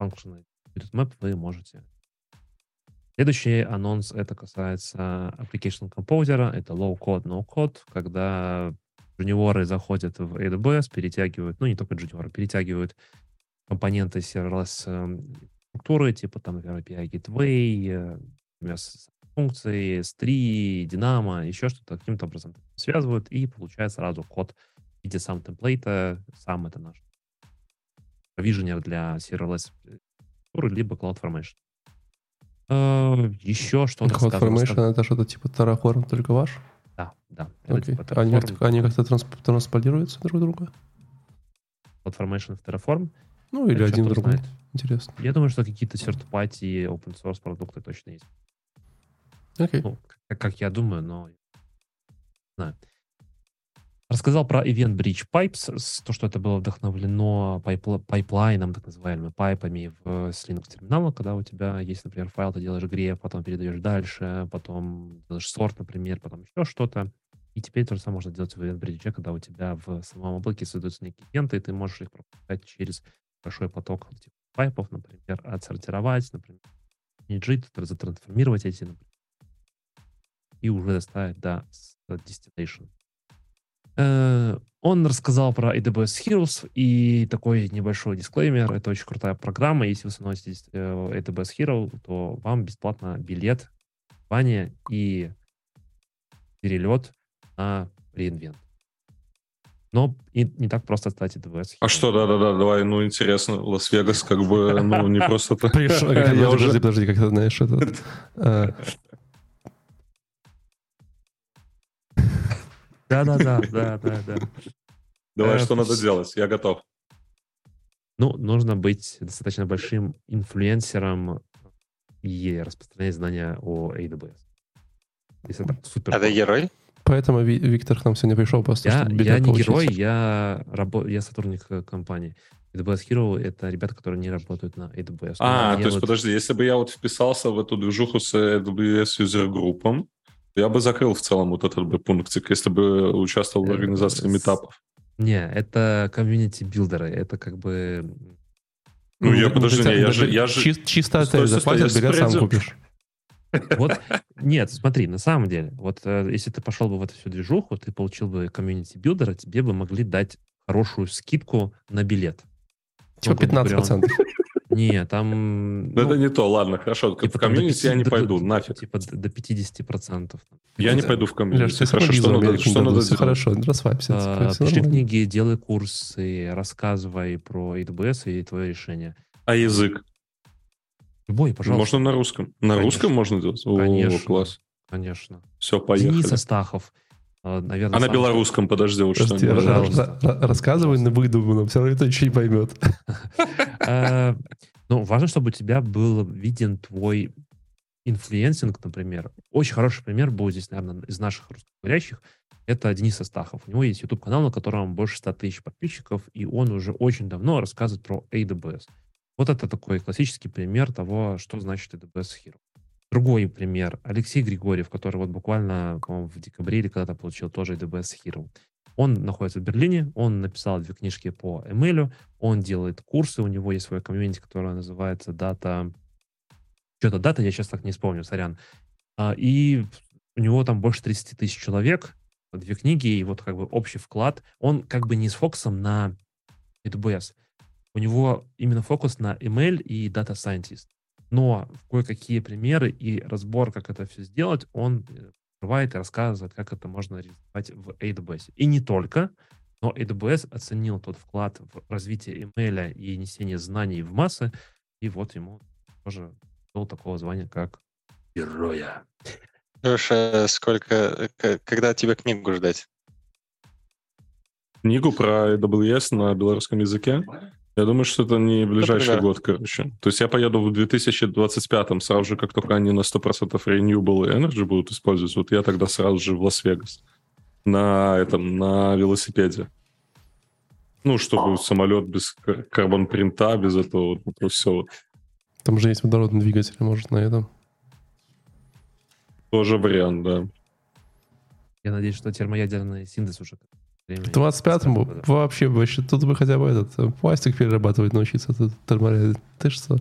Functional Map вы можете. Следующий анонс, это касается Application Composer, это low-code, no-code, когда джуниоры заходят в AWS, перетягивают, ну не только джуниоры, перетягивают компоненты serverless эм, структуры, типа там, например, API Gateway, э, например, функции S3, Dynamo, еще что-то, каким-то образом связывают и получают сразу код в виде сам темплейта, сам это наш провиженер для serverless структуры, либо CloudFormation. Э, Еще что-то CloudFormation сказано- это что-то типа Terraform, только ваш? Да, да. Окей. типа Они, они как-то трансп- трансполируются друг друга? CloudFormation в Terraform. Ну, или Это один другой. знает. Интересно. Я думаю, что какие-то third-party open source продукты точно есть. Окей. Ну, как, как я думаю, но не знаю. Рассказал про EventBridge Pipes, то, что это было вдохновлено pipeл- pipeline-ом, так называемыми pipe-ами в, с Linux терминала, когда у тебя есть, например, файл, ты делаешь grep, потом передаешь дальше, потом делаешь sort, например, потом еще что-то. И теперь то же самое можно делать в EventBridge, когда у тебя в самом облаке создаются некие ивенты, и ты можешь их пропускать через большой поток этих pipe-ов, например, отсортировать, например, JIT, затрансформировать эти, например, и уже доставить до с- destination. Э, Он рассказал про AWS Heroes и такой небольшой дисклеймер. Это очень крутая программа. Если вы становитесь э, AWS Hero, то вам бесплатно билет, бане и перелет на реинвент. Но и не так просто стать AWS Hero. А что, да-да-да, давай, ну, интересно, Лас-Вегас как бы, ну, не просто... так. Подожди, уже- подожди, подожди, как ты знаешь это. Да-да-да, да-да-да. Давай, Э, что надо делать? Я готов. Ну, нужно быть достаточно большим инфлюенсером и распространять знания о AWS. Если так супер. А ты герой? Поэтому Ви- Виктор к нам сегодня пришел просто, Я, чтобы я не получить. герой, я, рабо- я сотрудник э, компании. AWS Hero — это ребята, которые не работают на AWS. А, то есть, подожди, если бы я вот вписался в эту движуху с AWS User Group, я бы закрыл в целом вот этот бы пунктик, если бы участвовал в Э, организации митапов. Не, это community builder-ы. Это как бы... Ну, я, да- подожди, не, я же- я же- чис- Чисто отель стой, заплатишь, билет сам купишь. Вот, нет, смотри, на самом деле, вот э, если ты пошел бы в эту всю движуху, ты получил бы community builder-а, тебе бы могли дать хорошую скидку на билет. Типа Ну, грубо говоря, 15%. Не, там... Ну, ну, это не то, ладно, хорошо. типа в комьюнити я не 50 пойду, до- нафиг. Типа до до 50%. Я не пойду в комьюнити. ты Хорошо, хорошо, что надо, что надо делать? хорошо, расслабься. А, Пиши нормально. книги, делай курсы, рассказывай про AWS и твое решение. А язык? Любой, пожалуйста. Можно на русском? На Конечно. русском можно делать? О, Конечно. класс. Конечно. Все, поехали. Денис Астахов. А, Наверное, А на белорусском, что Подожди, пожалуйста. ра- ра- рассказывай на выдуманном, все равно никто ничего не поймет. Э, Ну, важно, чтобы у тебя был виден твой influencing, например. Очень хороший пример будет здесь, наверное, из наших русскоговорящих. Это Денис Астахов. У него есть YouTube-канал, на котором больше 100 тысяч подписчиков, и он уже очень давно рассказывает про AWS. Вот это такой классический пример того, что значит AWS Hero. Другой пример. Алексей Григорьев, который вот буквально, в декабре или когда-то получил тоже AWS Hero. Он находится в Берлине, он написал две книжки по ML, он делает курсы, у него есть свой комьюнити, которое называется Data... Что-то дата, я сейчас так не вспомню, сорян. А, И у него там больше 30 тысяч человек, две книги, и вот как бы общий вклад. Он как бы не с фокусом на AWS. У него именно фокус на ML и Data Scientist. Но в кое-какие примеры и разбор, как это все сделать, он э, открывает и рассказывает, как это можно реализовать в AWS. И не только, но AWS оценил тот вклад в развитие ML и несение знаний в массы, и вот ему тоже был такого звания, как героя. Леша, сколько, когда тебе книгу ждать? Книгу про AWS на белорусском языке? Я думаю, что это не ближайший Например? год, короче. То есть я поеду в 2025 сразу же, как только они на 100% Renewable Energy будут использовать, вот я тогда сразу же в Лас-Вегас. На этом, на велосипеде. Ну, чтобы самолет без кар- карбон-принта, без этого вот, вот все. Там же есть водородный двигатель, может, на этом. Тоже вариант, да. Я надеюсь, что термоядерный синтез уже... В 25-м Да. вообще, вообще, тут бы хотя бы этот э, пластик перерабатывать научиться. Тут терморез- Ты что?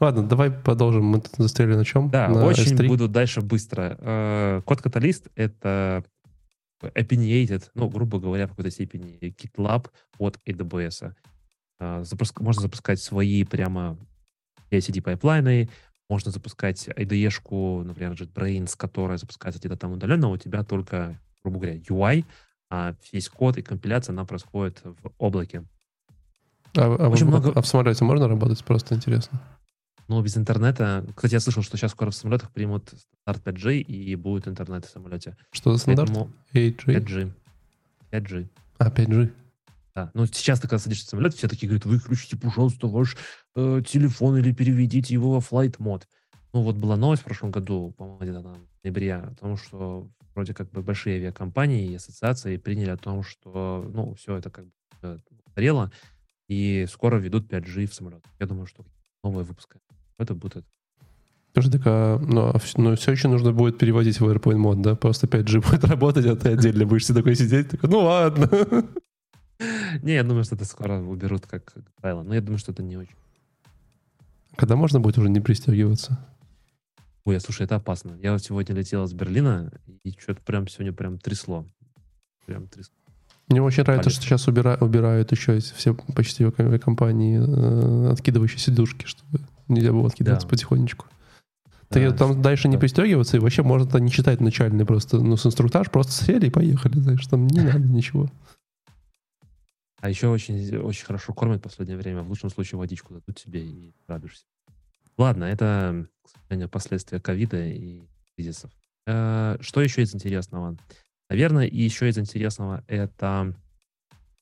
Ладно, давай продолжим. Мы тут застряли на чем? Да, на очень S3. буду дальше быстро. Э, CodeCatalyst — это opinionated, ну, грубо говоря, в какой-то степени GitLab от AWS. Э, запуск- Можно запускать свои прямо CI/CD pipeline-ы, можно запускать IDE-шку, например, JetBrains, которая запускается где-то там удаленно, у тебя только, грубо говоря, UI, а весь код и компиляция, она происходит в облаке. А, а Очень вот- много- а в самолете можно работать? Просто интересно. Но без интернета... Кстати, я слышал, что сейчас скоро в самолетах примут стандарт 5G и будет интернет в самолете. Что за стандарт? Поэтому 8G? 5G. 5G. А, 5G. Да. Ну, сейчас ты когда садишься в самолет, все такие говорят, выключите, пожалуйста, ваш э, телефон или переведите его во flight мод. Ну, вот была новость в прошлом году, по-моему, где-то там, в ноябре, о том, что вроде как бы большие авиакомпании и ассоциации приняли о том, что, ну, все это как бы э, устарело, и скоро ведут 5G в самолет. Я думаю, что новое выпуска. Это будет это. Слушай, так, а, ну, все еще нужно будет переводить в AirPoint мод, да? Просто 5G будет работать, а ты отдельно будешь такой сидеть, такой, ну ладно. Не, я думаю, что это скоро уберут как правило. Но я думаю, что это не очень. Когда можно будет уже не пристегиваться? Ой, а слушай, это опасно. Я вот сегодня летел из Берлина, и что-то прям сегодня прям трясло. Прям трясло. Мне очень нравится, Полет. что сейчас убира- убирают еще все почти авиа- компании э, откидывающие сидушки, чтобы нельзя было откидываться Да. потихонечку. Так Да, там дальше не да. пристегиваться, и вообще можно там не читать начальный просто, ну, с инструктаж, просто сели и поехали, знаешь, там не надо ничего. А еще очень, очень хорошо кормят в последнее время. В лучшем случае водичку дадут тебе и радуешься. Ладно, это, к сожалению, последствия ковида и кризисов. Э, Что еще из интересного? Наверное, еще из интересного это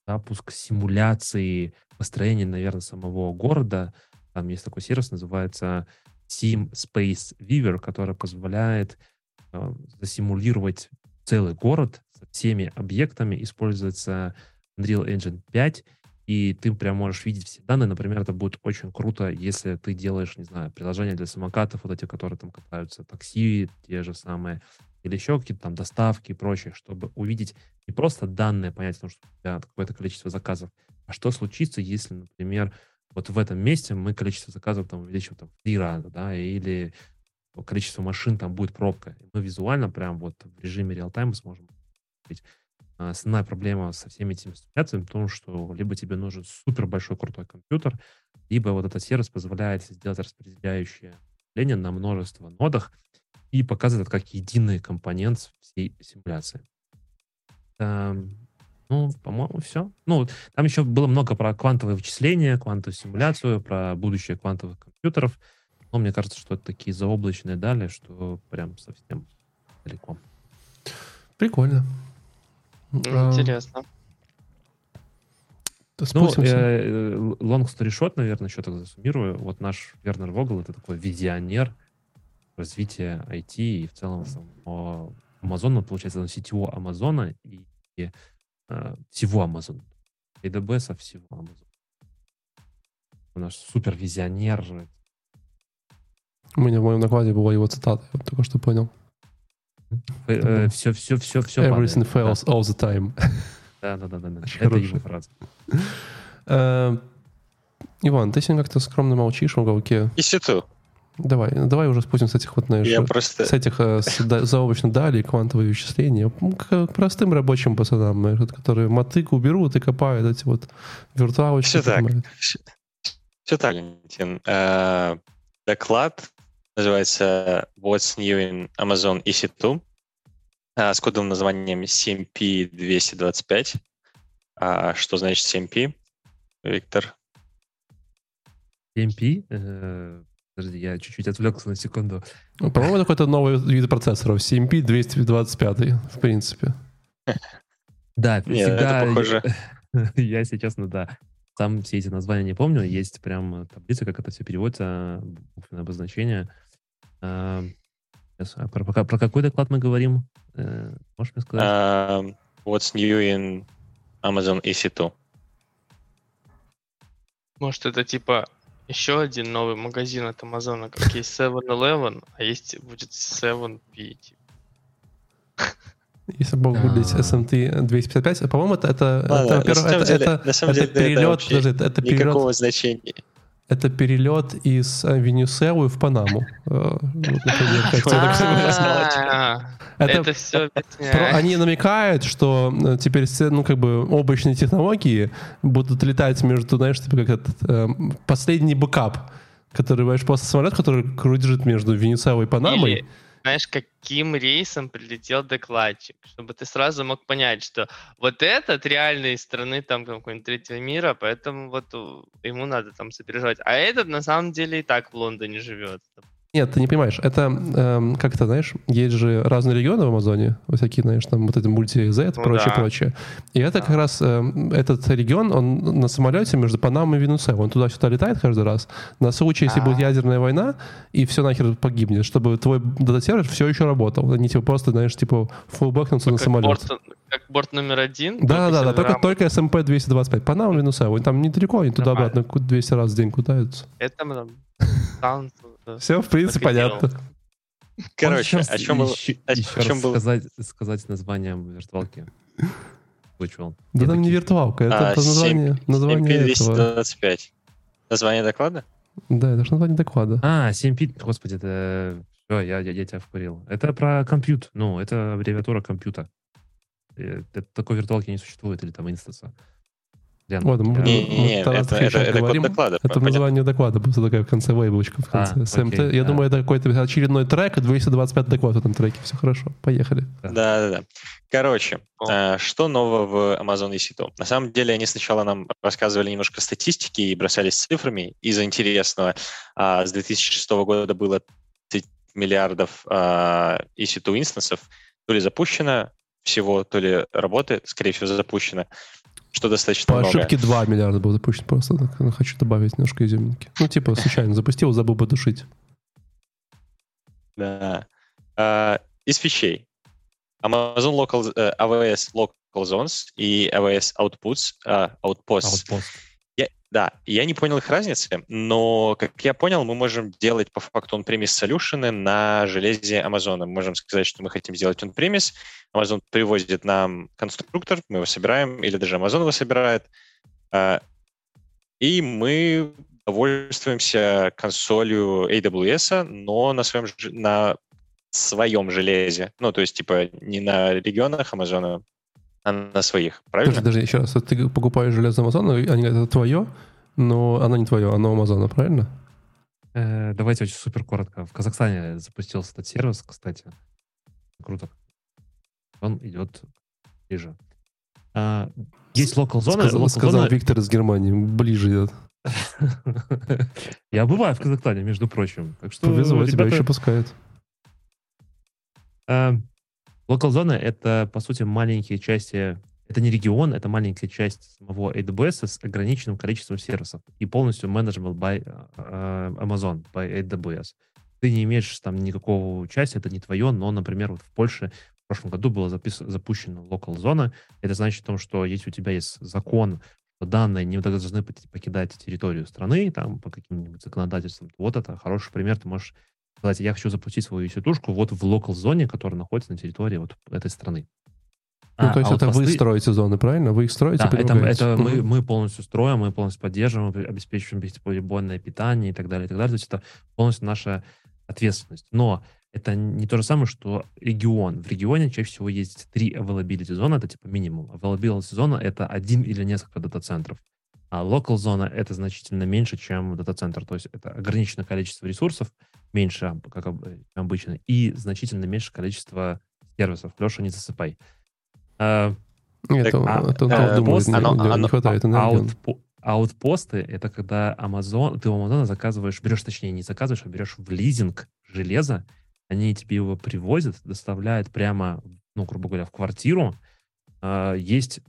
запуск симуляции построения, наверное, самого города. Там есть такой сервис, называется Sim Space Viewer, который позволяет э, засимулировать целый город со всеми объектами. Используется Unreal Engine 5, и ты прям можешь видеть все данные. Например, это будет очень круто, если ты делаешь, не знаю, приложения для самокатов, вот эти, которые там катаются, такси, те же самые, или еще какие-то там доставки и прочее, чтобы увидеть не просто данные, понять, потому что у тебя какое-то количество заказов, а что случится, если, например, вот в этом месте мы количество заказов там увеличим там в три раза, да, или количество машин там будет пробка. И мы визуально прям вот в режиме реал-тайма сможем. А, Основная проблема со всеми этими ситуациями в том, что либо тебе нужен супер большой крутой компьютер, либо вот этот сервис позволяет сделать распределяющее мышление на множество нодах и показывает это как единый компонент всей симуляции. Эм, ну, по-моему, все. Ну, там еще было много про квантовые вычисления, квантовую симуляцию, про будущее квантовых компьютеров. Но мне кажется, что это такие заоблачные дали, что прям совсем далеко. Прикольно. А, Интересно. Ну, спустимся. э, long story short, наверное, еще так засуммирую. Вот наш Вернер Вогл — это такой визионер развития IT и в целом самого Амазона, получается, он CTO Амазона и, и, э, всего Амазона. AWS а всего Амазона. Он наш супер визионер. У меня в моем накладе была его цитата, я вот только что понял. Все, все, все, все. Everything fails all the time. Да, да, да, да. да. Очень Это его фраза. Э, Иван, ты сегодня как-то скромно молчишь в уголке. И сету. Давай, давай уже спустим с этих вот, знаешь, Я просто... с этих э, с да- заоблачных далей, квантовые вычисления, к, к простым рабочим пацанам, знаешь, которые мотыку берут и копают эти вот виртуалочки. Всё так. Все так, Валентин. Э, Доклад называется What's New in Amazon EC2 э, с кодовым названием CMP225. А Что значит CMP, Виктор? TMP. э, Подожди, я чуть-чуть отвлекся на секунду. Ну, По-моему, это какой-то новый вид процессоров. CMP 225, в принципе. Да, Нет, всегда... это похоже. Я, если честно, да. сам все эти названия не помню. Есть прям таблица, как это все переводится, буквенное обозначение. Сейчас, а про, про, про какой доклад мы говорим? Э, можешь мне сказать? Um, what's new in Amazon EC2? Может, это типа еще один новый магазин от Амазона, как есть 7-Eleven, а есть будет 7P. типа. Если бы выглядеть А. SMT 255, по-моему, это, это, это, это, это, перелет, подожди, это, это перелет, Никакого значения. Это перелет из э, Венесуэлы в Панаму. Э, Это все они намекают, что э, теперь ну, как бы, облачные технологии будут летать между, знаешь, типа как этот последний бэкап, который, знаешь, просто самолет, который кружит между Венесуэлой и Панамой. Знаешь, каким рейсом прилетел докладчик, чтобы ты сразу мог понять, что вот этот реально из страны там какой-нибудь третьего мира, поэтому вот у- ему надо там сопереживать. А этот на самом деле и так в Лондоне живет. Нет, ты не понимаешь, это, эм, как это, знаешь, есть же разные регионы в Амазоне, вот всякие, знаешь, там вот это мульти-Z, Ну прочее, да. прочее. И это как раз, эм, этот регион, он на самолете между Панамой и Венесуэлой, он туда-сюда летает каждый раз, на случай, если будет А. ядерная война, и все нахер погибнет, чтобы твой дата-сервер все еще работал, а не типа просто, знаешь, типа fallback нуться на самолет. борт, как борт номер один. Да, да, да, только, только SMP-225. Панама, Венесуэла. Там недалеко, они туда-обратно 200 раз в день катаются. Это там Все, в принципе, понятно. Короче, о чем было... еще, о еще чем раз сказать, сказать название виртуалки? Выучил. Да там не виртуалка, это А, название, 7- название этого. 225. Название доклада? Да, это же название доклада. А, 7 господи, это... Все, я, я, я тебя вкурил. Это про компьют. Ну, это аббревиатура компьюта. Э, Это, такой виртуалки не существует, или там инстанса. Лен, Ладно, мы вот Тарас это, Хрищев это, это код доклада. Это понятно. название доклада, просто такая в конце лейблочка в конце. А, СМТ. окей, Я да. думаю, это какой-то очередной трек, 225 доклад в этом треке. Все хорошо, поехали. Да-да-да. Короче, О. э, что нового в Amazon EC2? На самом деле, они сначала нам рассказывали немножко статистики и бросались цифрами из-за интересного. А, С 2006 года было 30 миллиардов а, EC2 инстансов. То ли запущено всего, то ли работает, скорее всего, запущено, что достаточно По много. ошибке 2 миллиарда был запущен просто. так, ну, хочу добавить немножко изюминки. Ну, типа, случайно запустил, забыл потушить. Да. А, из фичей. Amazon Local, э, AWS Local Zones и AWS Outputs, а, Outposts. Outpost. Да, я не понял их разницы, но, как я понял, мы можем делать по факту on-premise солюшены на железе Amazon. Мы можем сказать, что мы хотим сделать on-premise, Amazon привозит нам конструктор, мы его собираем, или даже Amazon его собирает, а, и мы довольствуемся консолью AWS, но на своем, на своем железе. Ну, то есть, типа, не на регионах Амазона, а на своих. Правильно? Подожди, даже еще раз. Ты покупаешь железо Амазона, они говорят, это твое, но оно не твое, оно Амазона, правильно? Э, давайте очень супер коротко. В Казахстане запустился этот сервис, кстати. Круто. Он идет ближе. А, есть local зона. Сказал, local сказал зона- Виктор из Германии. Ближе идет. Я бываю в Казахстане, между прочим. Так что, Повезло, тебя еще пускают. Local зона — это, по сути, маленькие части... Это не регион, это маленькая часть самого AWS с ограниченным количеством сервисов и полностью manageable by э, Amazon, by AWS. Ты не имеешь там никакого участия, это не твое, но, например, вот в Польше в прошлом году была запис- запущена local зона. Это значит о том, что если у тебя есть закон, что данные не должны пок- покидать территорию страны, там, по каким-нибудь законодательствам, вот это хороший пример, ты можешь сказать, я хочу запустить свою сетушку вот в local зоне, которая находится на территории вот этой страны. Ну, А- то есть а это вот вы посты- строите зоны, правильно? Вы их строите, да, это, это мы, мы полностью строим, мы полностью поддерживаем, об- обеспечиваем бесперебойное питание и так далее, и так далее. То есть это полностью наша ответственность. Но это не то же самое, что регион. В регионе чаще всего есть три availability зоны, это типа минимум. Availability зона — это один или несколько дата-центров. А local зона — это значительно меньше, чем дата-центр. То есть это ограниченное количество ресурсов, меньше, как об- обычно, и значительно меньше количество сервисов. Леша, не засыпай. А, он, а, это э, думает, пост- не, оно- не- оно- хватает а энергии. аутпо- аутпосты — это когда Amazon, ты у Амазона заказываешь, берешь, точнее, не заказываешь, а берешь в лизинг железо, они тебе его привозят, доставляют прямо, ну, грубо говоря, в квартиру. А, есть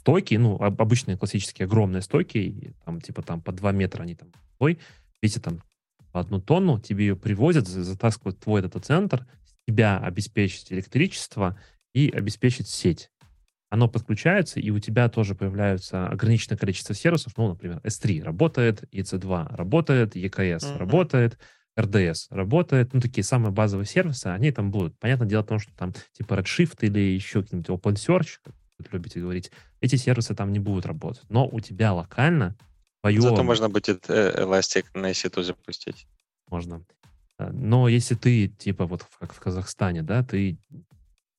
стойки, ну, об- обычные классические огромные стойки, там типа там по 2 метра они там ой, видите, там по одну тонну, тебе ее привозят, за- затаскивают в твой дата-центр, тебя обеспечить электричество и обеспечить сеть. Оно подключается, и у тебя тоже появляется ограниченное количество сервисов, ну, например, S3 работает, EC2 работает, EKS Мгм. работает, RDS работает, ну, такие самые базовые сервисы, они там будут. Понятное дело в том, что там типа Redshift или еще какие-нибудь OpenSearch, как вы любите говорить, эти сервисы там не будут работать. Но у тебя локально твое... Зато можно будет э, Elastic на EC2 запустить. можно. Э, Но если ты, типа, вот как в Казахстане, да, ты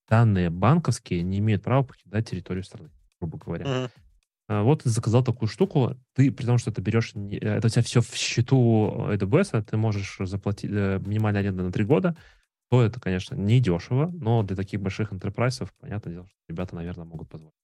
данные банковские не имеют права покидать территорию страны, грубо говоря. А, Вот ты заказал такую штуку, ты, при том, что ты берешь, это у тебя все в счету AWS, а ты можешь заплатить минимальная аренда на три года, то это, конечно, не дешево, но для таких больших интерпрайсов, понятное дело, что ребята, наверное, могут позволить.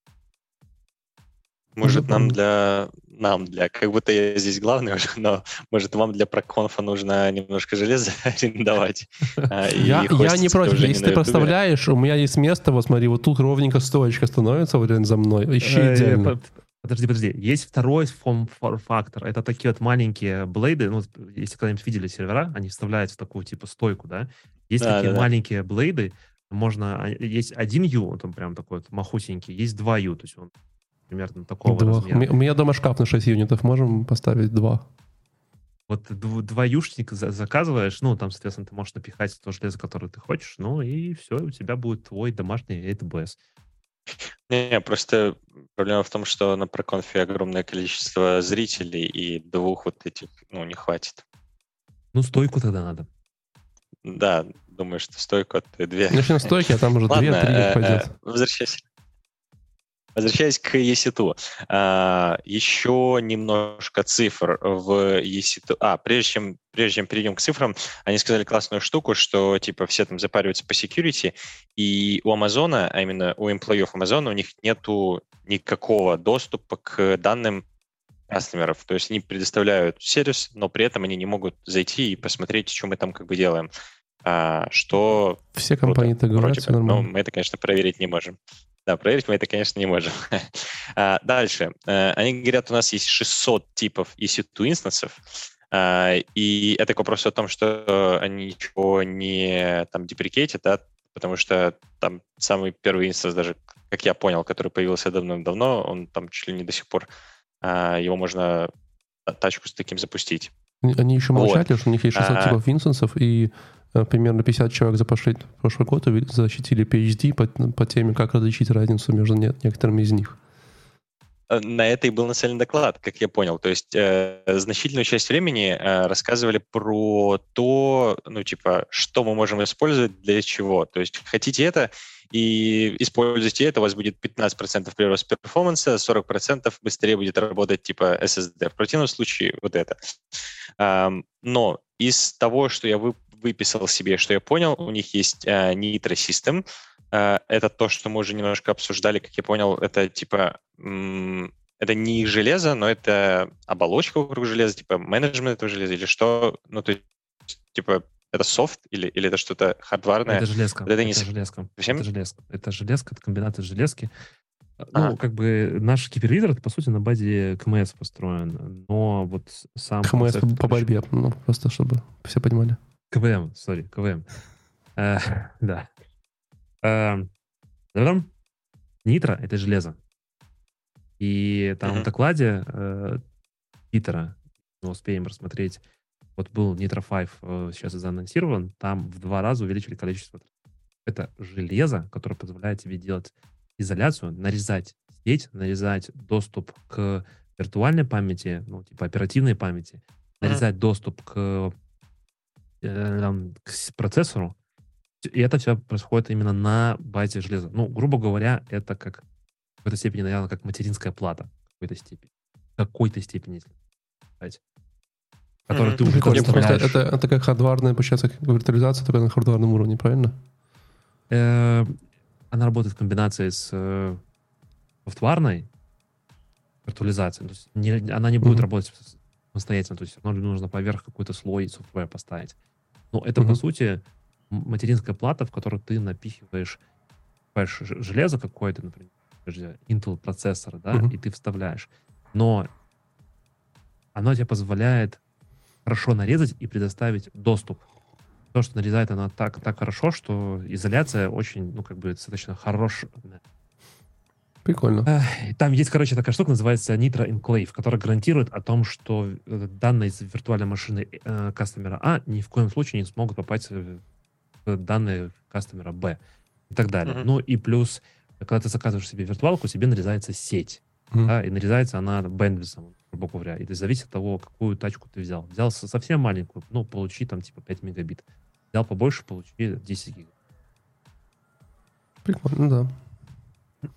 Может, нам для... Нам для... Как будто я здесь главный уже, но может, вам для проконфа нужно немножко железа арендовать. а, Я, я не против. Если ты Ютубе. представляешь, у меня есть место, вот смотри, вот тут ровненько стоечка становится вот за мной. Ищи Э, идеально. по- Подожди, подожди. Есть второй фор- фактор. Это такие вот маленькие блейды. Ну, если когда-нибудь видели сервера, они вставляют в такую типа стойку, да? Есть Да, такие да, да. маленькие блейды. Можно... а, Есть один U, он там прям такой вот махусенький. Есть два U, то есть он примерно такого Два. У размера. меня- у меня дома шкаф на 6 юнитов, можем поставить два. Вот дв- два юшника за- заказываешь, ну, там, соответственно, ты можешь напихать то железо, которое ты хочешь, ну, и все, у тебя будет твой домашний AWS. Не, просто проблема в том, что на проконфе огромное количество зрителей, и двух вот этих, ну, не хватит. Ну, стойку тогда надо. Да, думаю, что стойку от две. Начни на стойке, а там уже 2-3 э, пойдет. э, возвращаясь. К EC2. А, еще немножко цифр в EC2. А, прежде чем, прежде чем перейдем к цифрам, они сказали классную штуку, что типа все там запариваются по security, и у Амазона, а именно у эмплоев Амазона, у них нету никакого доступа к данным кастомеров. То есть они предоставляют сервис, но при этом они не могут зайти и посмотреть, что мы там как бы делаем. А, что Все компании так говорят, все как, но нормально. мы это, конечно, проверить не можем. Да, проверить мы это, конечно, не можем. А, Дальше. Э, Они говорят, у нас есть 600 типов EC2 инстансов, А, и это к вопросу о том, что они ничего не там деприкейтят, да, потому что там самый первый инстанс даже, как я понял, который появился давно-давно, он там чуть ли не до сих пор, его можно тачку с таким запустить. Они- еще Вот. молчат, что у них есть 600 А. типов инстансов, и примерно 50 человек за прошлый, прошлый год защитили PhD по, по теме, как различить разницу между не- некоторыми из них. Э, На это и был нацелен доклад, как я понял. То есть э, значительную часть времени э, рассказывали про то, ну, типа, что мы можем использовать для чего. То есть хотите это, и используйте это, у вас будет 15% прирост перформанса, 40% быстрее будет работать типа SSD. В противном случае вот это. Но из того, что я вы- выписал себе, что я понял, у них есть э, Nitro System, Э, это то, что мы уже немножко обсуждали, как я понял, это типа м, это не железо, но это оболочка вокруг железа, типа менеджмент этого железа или что, ну то есть типа это софт или, или это что-то хардварное. Это железка. Вот это не это с- железка. совсем? Это железка. Это железка, это комбинация железки. Ага. Ну, как бы наш это, по сути, на базе КМС построен. Но вот сам... Концепт по борьбе, ну, просто чтобы все понимали. КВМ, сори, КВМ. Э, Да. Да-дам. Нитро — это железо. И там в докладе э, Питера, мы успеем рассмотреть, вот был Nitro 5 э, сейчас заанонсирован, там в два раза увеличили количество. Это железо, которое позволяет тебе делать изоляцию, нарезать сеть, нарезать доступ к виртуальной памяти, ну, типа оперативной памяти, нарезать доступ к, э, там, к процессору. И это все происходит именно на базе железа. Ну, грубо говоря, это как в какой-то степени, наверное, как материнская плата в какой-то степени. В какой-то степени, если сказать. Которую Мгм. ты уже просто- это, это как хардварная, получается, как виртуализация, только на хардварном уровне, правильно? Э, Она работает в комбинации с э, софтварной виртуализацией. То есть не- она не будет Мгм. работать самостоятельно. То есть равно нужно поверх какой-то слой софтвера поставить. Но это, по Мгм. сути, материнская плата, в которую ты напихиваешь железо какое-то, например, Intel процессор, да, Мгм. и ты вставляешь. Но оно тебе позволяет хорошо нарезать и предоставить доступ. То, что нарезает она так, так хорошо, что изоляция очень, ну, как бы, достаточно хорошая. Прикольно. Эх, Там есть, короче, такая штука, называется Nitro Enclave, которая гарантирует о том, что э, данные из виртуальной машины э, кастомера А ни в коем случае не смогут попасть в данные кастомера Б и так далее. Мгм. Ну и плюс, когда ты заказываешь себе виртуалку, тебе нарезается сеть, Мгм. да, и нарезается она бендвисом, грубо говоря, и это зависит от того, какую тачку ты взял. Взял со- совсем маленькую, ну, получи там типа 5 мегабит. Взял побольше, получи 10 гигабит. Прикольно, да.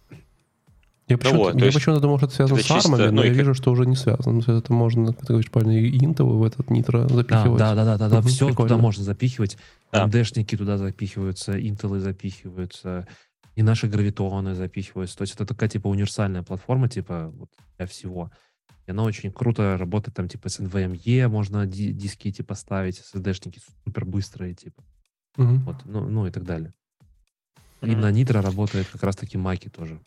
Я почему-то, вот, я есть почему-то думал, что это связано это с армами, чисто, но ну, я и вижу, что уже не связано. То есть это можно, как ты говоришь, правильно, и интовый в этот нитро запихивать. да, да, да, да, да, Мгм, все прикольно. туда можно запихивать. Да. AMD-шники туда запихиваются, интелы запихиваются, и наши гравитоны запихиваются. То есть это такая типа универсальная платформа, типа вот для всего. И она очень круто работает там типа с NVMe, можно ди- диски эти поставить, SSD-шники супер быстрые, типа, Мгм. вот, ну, ну и так далее. И Мгм. на Nitro работает как раз таки маки тоже.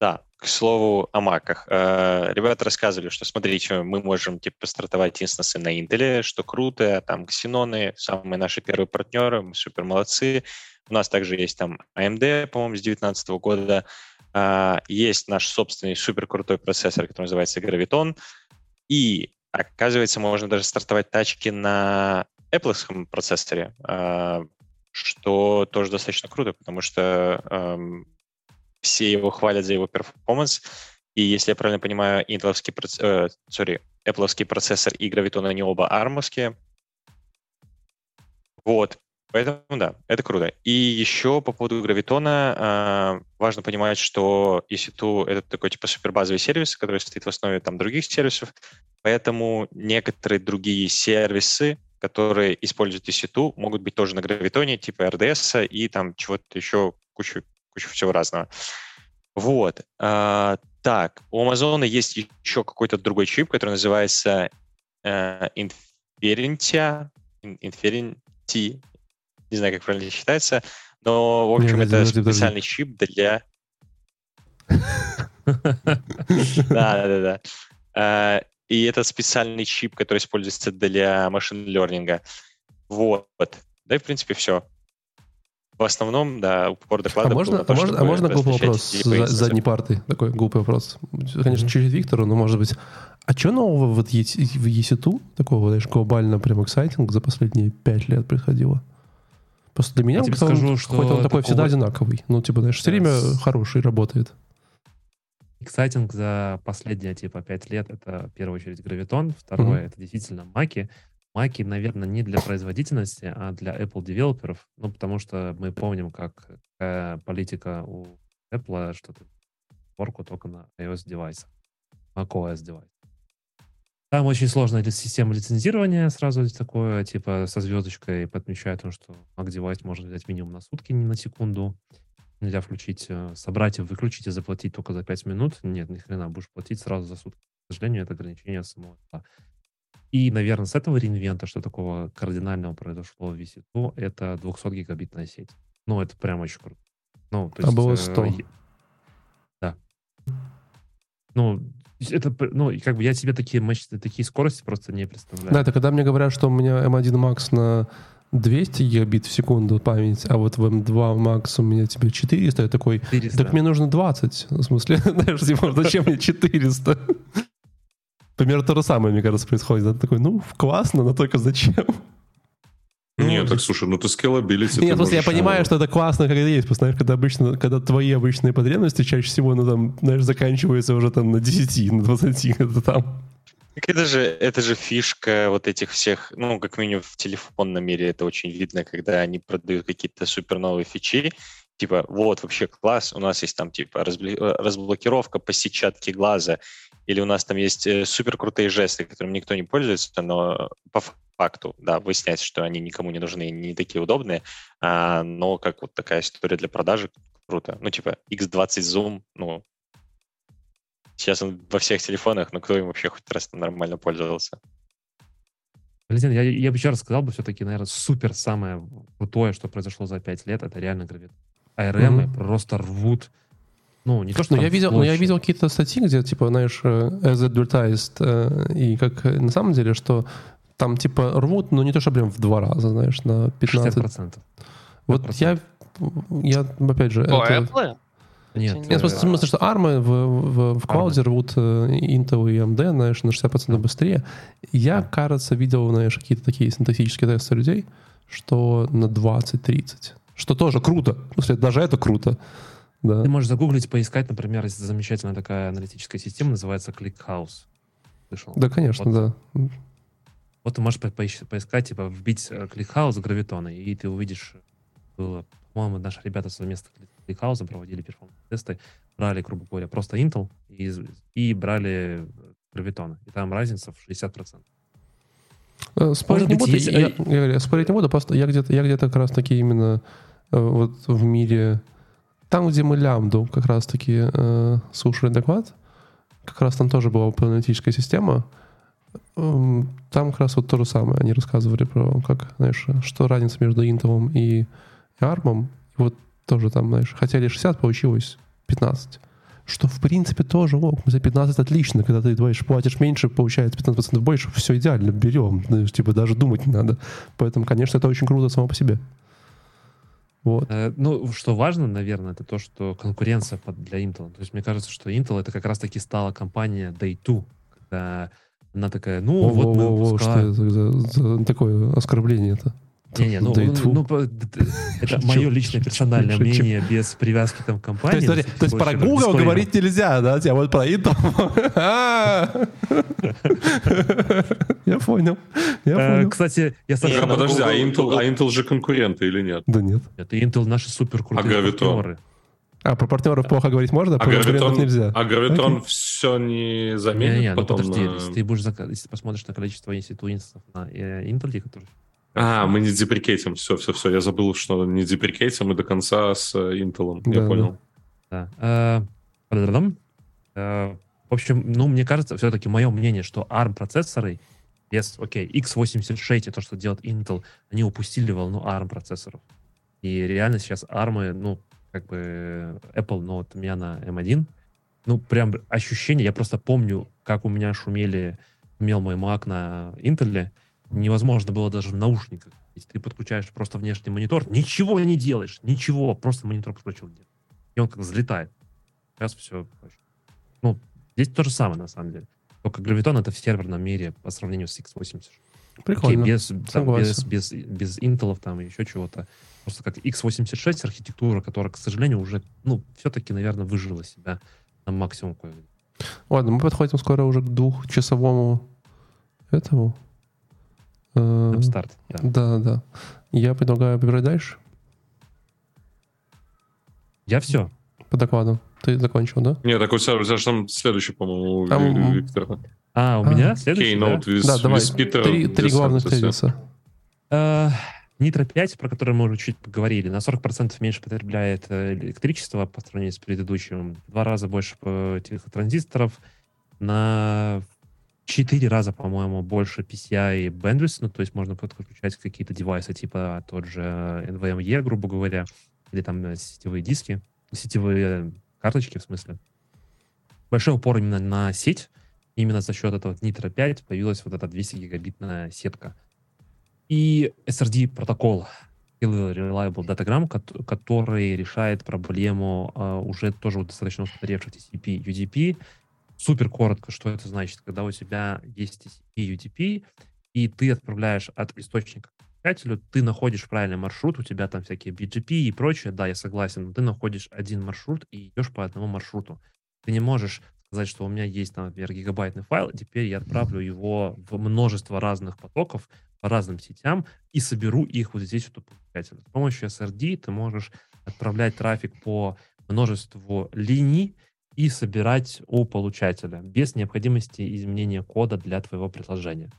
Да, к слову о маках. Э, Ребята рассказывали, что, смотрите, мы можем типа стартовать инстансы на Intel, что круто, там ксеноны, самые наши первые партнеры, мы супер молодцы. У нас также есть там AMD, по-моему, с 2019 года. А, Есть наш собственный супер крутой процессор, который называется Graviton. И, оказывается, можно даже стартовать тачки на Apple процессоре, а, что тоже достаточно круто, потому что эм, все его хвалят за его перформанс. И если я правильно понимаю, интеловский, э, sorry, Apple процессор и Graviton, они оба армовские. Вот. Поэтому да, это круто. И еще по поводу Гравитона э, важно понимать, что EC2 — это такой типа супербазовый сервис, который стоит в основе там других сервисов, поэтому некоторые другие сервисы, которые используют EC2, могут быть тоже на Гравитоне, типа RDS и там чего-то еще, кучу, кучу всего разного. Вот. А, так, у Amazon есть еще какой-то другой чип, который называется э, Inferentia, In- Inferenti, не знаю, как правильно считается, но, в общем, подожди, это подожди, подожди. специальный чип для... Да, да, да. И это специальный чип, который используется для машин-лернинга. Вот. Да и, в принципе, все. В основном, да, упор А доклада можно, было а то, можно, а можно глупый вопрос с задней парты? Такой глупый вопрос. Конечно, Мгм. чуть-чуть Виктору, но может быть... А что нового вот есть в EC2, такого, знаешь, глобально прям эксайтинг за последние пять лет происходило? Просто для меня Я тебе он скажу, что какой-то он такой такого- всегда одинаковый. Ну, типа, знаешь, все время с- хороший работает. Эксайтинг за последние, типа, пять лет — это, в первую очередь, гравитон, второе — это действительно маки. Маки, наверное, не для производительности, а для Apple девелоперов, ну, потому что мы помним, как какая политика у Apple, что ты порку только на iOS девайсах, macOS девайс. Там очень сложная система лицензирования, сразу такое, типа, со звездочкой подмечает, том, что Mac девайс можно взять минимум на сутки, не на секунду. Нельзя включить, э, собрать и выключить и заплатить только за 5 минут. Нет, ни хрена, будешь платить сразу за сутки. К сожалению, это ограничение самого Apple. И, наверное, с этого реинвента, что такого кардинального произошло в VC2, это 200-гигабитная сеть. Ну, это прям очень круто. Ну, то А было э, 100. е- Да. Ну, это, ну, как бы я себе такие мощности, такие скорости просто не представляю. Да, это когда мне говорят, что у меня M1 Max на 200 гигабит в секунду память, а вот в M2 Max у меня тебе 400, я такой, 400. так мне нужно 20. В смысле, знаешь, типа, зачем мне 400? Примерно то же самое, мне кажется, происходит. Да? Ты такой, ну, классно, но только зачем? Нет, Ну, так слушай, ну ты scalability. Нет, просто я понимаю, ну, что это классно, это есть. Просто, знаешь, когда обычно, когда твои обычные потребности чаще всего, ну, там, знаешь, заканчиваются уже там на 10, на 20, это там. Так это же, это же фишка вот этих всех, ну, как минимум в телефонном мире это очень видно, когда они продают какие-то супер новые фичи, типа, вот, вообще класс, у нас есть там, типа, э, разблокировка по сетчатке глаза, или у нас там есть э, супер крутые жесты, которым никто не пользуется, но по факту, да, выясняется, что они никому не нужны, не такие удобные, а, но как вот такая история для продажи, круто. Ну, типа, X20 Zoom, ну, сейчас он во всех телефонах, но кто им вообще хоть раз нормально пользовался? Валентин, я, я бы еще раз сказал бы все-таки, наверное, супер самое крутое, что произошло за 5 лет, это реально гравит. ARM Мгм. просто рвут Ну, не то, что Ну, я видел, ну, я видел какие-то статьи, где, типа, знаешь, э, as advertised, э, и как на самом деле, что там, типа, рвут, но не то, что прям в два раза, знаешь, на 15. 60%. Вот 50%. я, я, опять же, О, это- Apple? Нет, Нет, Нет, в смысле, в смысле, что армы в, в, в клауде рвут э, Intel и AMD, знаешь, на 60% быстрее. Я, кажется, видел, знаешь, какие-то такие синтетические тесты людей, что на 20-30. Что тоже круто. В смысле, даже это круто. Да. Ты можешь загуглить, поискать, например, замечательная такая аналитическая система, называется ClickHouse. Слышал? Да, конечно, Вот. да. Вот ты можешь по- поищ- поискать, типа, вбить э, ClickHouse гравитона, и ты увидишь, было, по-моему, наши ребята совместно с ClickHouse проводили перформанс-тесты, брали, грубо говоря, просто Intel и, и брали гравитона. И там разница в 60%. Э, Спорить Может не быть, буду, есть, я, э, я говорю, спорить не буду, просто я где-то, я где-то как раз таки именно э, вот в мире, там, где мы лямбду как раз таки э, слушали доклад, как раз там тоже была аналитическая система, Эм, там как раз вот то же самое, они рассказывали про, как, знаешь, что разница между Intel и ARM, и вот тоже там, знаешь, хотели 60, получилось 15. Что, в принципе, тоже ок. За 15 отлично, когда ты думаешь, платишь меньше, получается 15% больше, все идеально, берем. Знаешь, типа даже думать не надо. Поэтому, конечно, это очень круто само по себе. Вот. Э, Ну, что важно, наверное, это то, что конкуренция для Intel. То есть мне кажется, что Intel это как раз-таки стала компания Day 2, когда она такая, ну, вот мы Во-во-во, что выпускаем. это за, за такое оскорбление это? Не-не, ну, ну, ну, это мое личное персональное шучу. мнение без привязки там к То компании. есть, смотри, ну, то есть про Google дисклеймер. говорить нельзя, да? Тебя вот про Intel. Я понял. Я Э, понял. Кстати, я совершенно... подожди, а Intel, а Intel же конкуренты или нет? Да нет. Это Intel наши супер крутые А партнеры. А про партнеров плохо говорить можно, а про конкурентов Гравитон, нельзя. а Гравитон Окей. все не заменит Не-не, ну потом подожди, на- если ты будешь если ты посмотришь на количество институтов на э, Intel, которые... А, мы не деприкейтим. Все, все, все. Я забыл, что не деприкейтим и до конца с э, Intel. Да, Я да. понял. Да. Э, ба-да-дам. Э, В общем, ну, мне кажется, все-таки мое мнение, что ARM-процессоры без, окей, x86, и то, что делает Intel, они упустили волну ARM-процессоров. И реально сейчас ARM, ну, как бы Apple, ну, вот у меня на M1, ну, прям ощущение, я просто помню, как у меня шумели, шумел мой Mac на Intel, невозможно было даже в наушниках. Если ты подключаешь просто внешний монитор, ничего не делаешь, ничего, просто монитор подключил. И он как взлетает. Сейчас все. Ну, здесь то же самое, на самом деле. Только гравитон это в серверном мире по сравнению с x86. Окей, Прикольно. без, там, без, без, без Intel там и еще чего-то. Просто как x86 архитектура, которая, к сожалению, уже, ну, все-таки, наверное, выжила себя на максимум. Ладно, мы подходим скоро уже к двухчасовому этому. Э, старт. Да. Да, да. Я предлагаю побежать дальше Я все. по докладу. Ты закончил, да? Не, так у тебя, у тебя же там следующий, по-моему, Там, Ви- м, Виктора. А, у А, меня следующий, да? With, да, давай. with Peter Три, три главных тезиса. Э, Nitro 5, про который мы уже чуть поговорили, на 40% меньше потребляет э, электричество по сравнению с предыдущим. В два раза больше транзисторов. На 4 раза, по-моему, больше PCI bandwidth, ну, то есть можно подключать какие-то девайсы, типа тот же NVMe, грубо говоря, или там э, сетевые диски, сетевые карточки, в смысле. Большой упор именно на сеть. Именно за счет этого Nitro 5 появилась вот эта 200 гигабитная сетка. И SRD протокол Reliable Datagram, кот- который решает проблему а, уже тоже достаточно устаревших TCP, UDP. Супер коротко, что это значит, когда у тебя есть TCP, UDP, и ты отправляешь от источника к получателю, ты находишь правильный маршрут, у тебя там всякие BGP и прочее, да, я согласен, но ты находишь один маршрут и идешь по одному маршруту. Ты не можешь сказать, что у меня есть, там, например, гигабайтный файл, теперь я отправлю его в множество разных потоков по разным сетям и соберу их вот здесь вот. С помощью SRD ты можешь отправлять трафик по множеству линий и собирать у получателя без необходимости изменения кода для твоего приложения.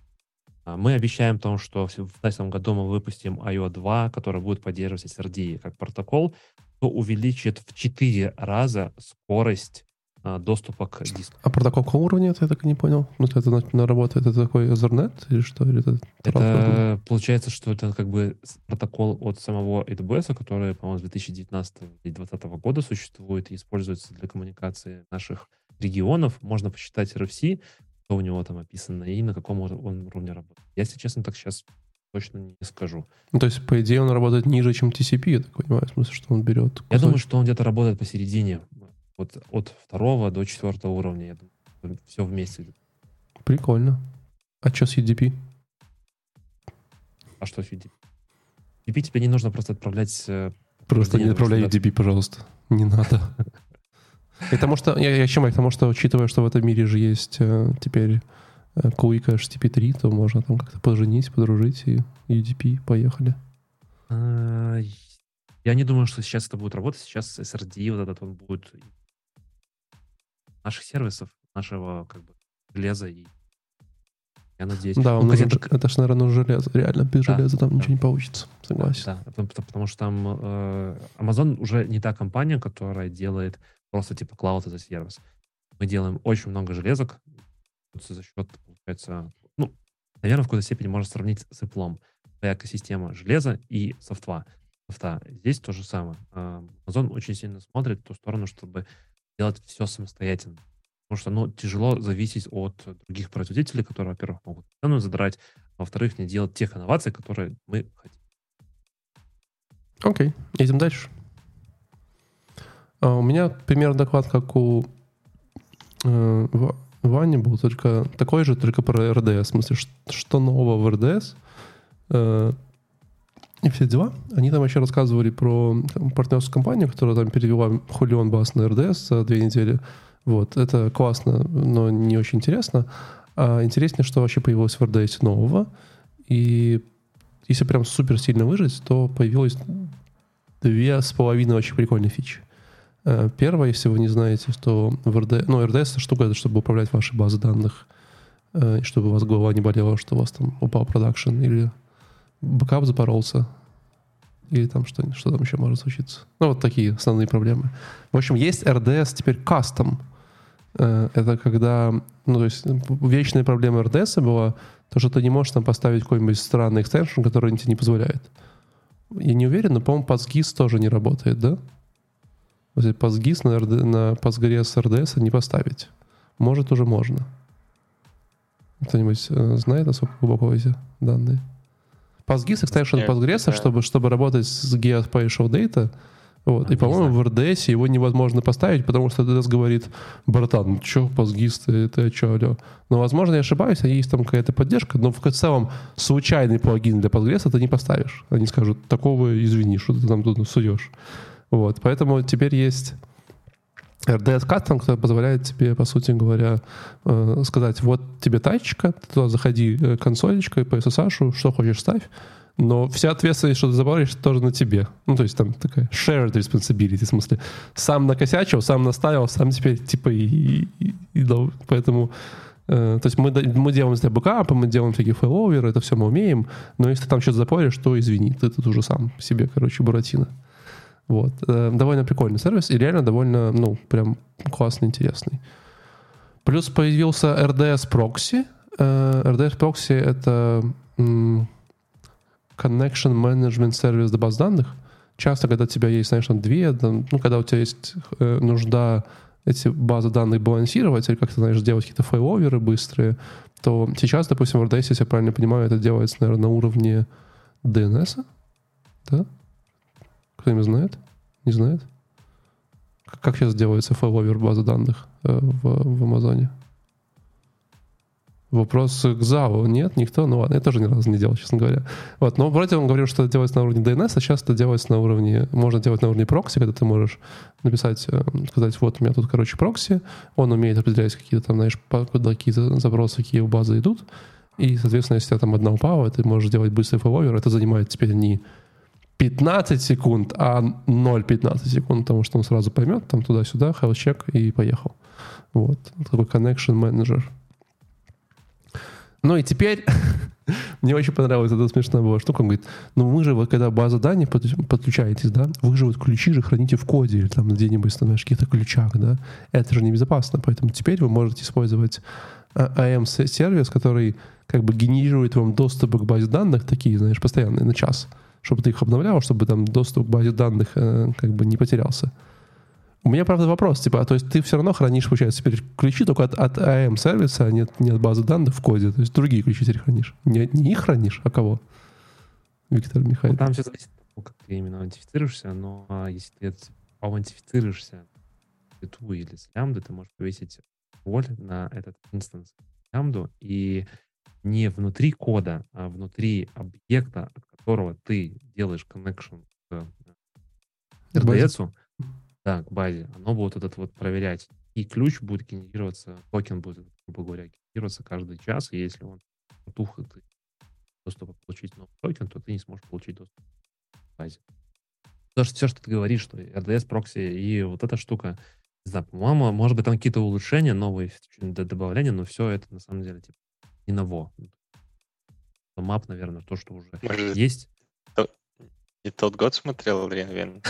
А, Мы обещаем том, что в 2019 году мы выпустим IO 2, который будет поддерживать SRD как протокол, то увеличит в 4 раза скорость доступа к диску. А протокол какого уровня это я так и не понял? Ну, это на, работает, это такой Ethernet или что? Или это, это получается, что это как бы протокол от самого AWS, который, по-моему, с 2019 или 2020 года существует и используется для коммуникации наших регионов. Можно посчитать RFC, что у него там описано и на каком он уровне работает. Я, если честно, так сейчас точно не скажу. Ну, то есть, по идее, он работает ниже, чем TCP, я так понимаю, в смысле, что он берет кусочек. Я думаю, что он где-то работает посередине, вот от второго до четвертого уровня, я думаю, все вместе. Прикольно. А что с UDP? А что с UDP? UDP тебе не нужно просто отправлять... Э, просто не отправляй UDP, пожалуйста. Не надо. Потому что, я, я чем? Потому что, учитывая, что в этом мире же есть э, теперь э, Quick HTTP3, то можно там как-то поженить, подружить и UDP, поехали. А, я не думаю, что сейчас это будет работать. Сейчас SRD вот этот он будет наших сервисов, нашего как бы железа и я надеюсь. Да, ну, это, это ж, наверное, железо. Реально, без да, железа там да. ничего не получится. Согласен. Да, да потому, потому что там э, Amazon уже не та компания, которая делает просто типа клауд за сервис. Мы делаем очень много железок за счет, получается, ну, наверное, в какой-то степени можно сравнить с Apple. Твоя экосистема железа и софтва. софта. Здесь то же самое. Э, Amazon очень сильно смотрит в ту сторону, чтобы делать все самостоятельно. Потому что, ну, тяжело зависеть от других производителей, которые, во-первых, могут цену задрать, а во-вторых, не делать тех инноваций, которые мы хотим. Окей, okay. идем дальше. А у меня примерно доклад, как у э, Вани был, только такой же, только про РДС. В смысле, что нового в РДС? Э, и все дела. Они там еще рассказывали про партнерскую компанию, которая там перевела хулион бас на РДС за две недели. Вот, это классно, но не очень интересно. А интереснее, что вообще появилось в RDS нового. И если прям супер сильно выжить, то появилось две с половиной очень прикольные фичи. Э, первое, если вы не знаете, что в RDS, ну, RDS это штука, чтобы управлять вашей базой данных, э, чтобы у вас голова не болела, что у вас там упал продакшн или бэкап запоролся, или там что, что там еще может случиться. Ну, вот такие основные проблемы. В общем, есть RDS теперь custom. Э, это когда, ну, то есть вечная проблема RDS была то, что ты не можешь там поставить какой-нибудь странный extension, который тебе не позволяет. Я не уверен, но, по-моему, PostGIS тоже не работает, да? PostGIS на, RD, на Postgres RDS не поставить. Может, уже можно. Кто-нибудь э, знает, насколько глубоко эти данные? PostGIS extension Postgres, чтобы, чтобы работать с geospatial data, вот. А, и, по-моему, в RDS его невозможно поставить, потому что RDS говорит, братан, ну что, PostGIS, ты, ты что, алло. Но, возможно, я ошибаюсь, а есть там какая-то поддержка, но в целом случайный плагин для Postgres ты не поставишь. Они скажут, такого извини, что ты там тут суешь. Вот. Поэтому теперь есть RDS Custom, который позволяет тебе, по сути говоря, э, сказать, вот тебе тачка, ты туда заходи э, консолечкой по SSH, что хочешь ставь, но вся ответственность, что ты забавишь, тоже на тебе. Ну, то есть там такая shared responsibility, в смысле, сам накосячил, сам наставил, сам теперь, типа, и, и, и, и поэтому... Э, то есть мы, мы делаем для бэкапа, мы делаем всякие фейловеры, это все мы умеем, но если ты там что-то запоришь, то извини, ты тут уже сам себе, короче, буратино. Вот. Э, довольно прикольный сервис и реально довольно, ну, прям классный, интересный. Плюс появился RDS Proxy. RDS Proxy — это connection management сервис для баз данных. Часто, когда у тебя есть, знаешь, там две, ну, когда у тебя есть э, нужда эти базы данных балансировать или как-то, знаешь, сделать какие-то файловеры быстрые, то сейчас, допустим, в RDS, если я правильно понимаю, это делается, наверное, на уровне DNS, да? Кто-нибудь знает? Не знает? Как сейчас делается файловер базы данных э, в, в Амазоне? Вопрос к ЗАО. Нет, никто. Ну ладно, я тоже ни разу не делал, честно говоря. Вот, но вроде он говорил, что это делается на уровне DNS, а сейчас это делается на уровне... Можно делать на уровне прокси, когда ты можешь написать, э, сказать, вот у меня тут, короче, прокси, он умеет определять какие-то там, знаешь, какие запросы, какие у базы идут, и, соответственно, если у тебя там одна упала, ты можешь делать быстрый файловер, это занимает теперь не 15 секунд, а 0,15 секунд, потому что он сразу поймет, там туда-сюда, check и поехал. Вот. Такой connection manager. Ну и теперь Мне очень понравилась эта смешная была штука. Он говорит, ну вы же, вот когда база данных подключаетесь, да, вы же вот ключи же храните в коде или там где-нибудь, знаешь, каких-то ключах, да. Это же небезопасно, поэтому теперь вы можете использовать AM-сервис, который как бы генерирует вам доступ к базе данных, такие, знаешь, постоянные, на час, чтобы ты их обновлял, чтобы там доступ к базе данных э, как бы не потерялся. У меня, правда, вопрос, типа, а то есть ты все равно хранишь, получается, теперь ключи только от, от AM-сервиса, а нет, не от базы данных в коде, то есть другие ключи теперь хранишь. Не, не их хранишь, а кого? Виктор Михайлович. Ну, там все зависит от того, как ты именно аутентифицируешься, но а, если ты аутентифицируешься ту или с лямбды, ты можешь повесить роль на этот инстанс лямбду, и не внутри кода, а внутри объекта, которого ты делаешь connection к RDS, да, к базе, оно будет этот вот проверять. И ключ будет генерироваться, токен будет, грубо говоря, генерироваться каждый час, и если он тух, ты доступа получить новый токен, то ты не сможешь получить доступ к базе. Потому что все, что ты говоришь, что RDS, прокси и вот эта штука, не знаю, по-моему, может быть, там какие-то улучшения, новые добавления, но все это на самом деле типа не ново. Мап, наверное, то, что уже может, есть. И тот год смотрел Ренвен?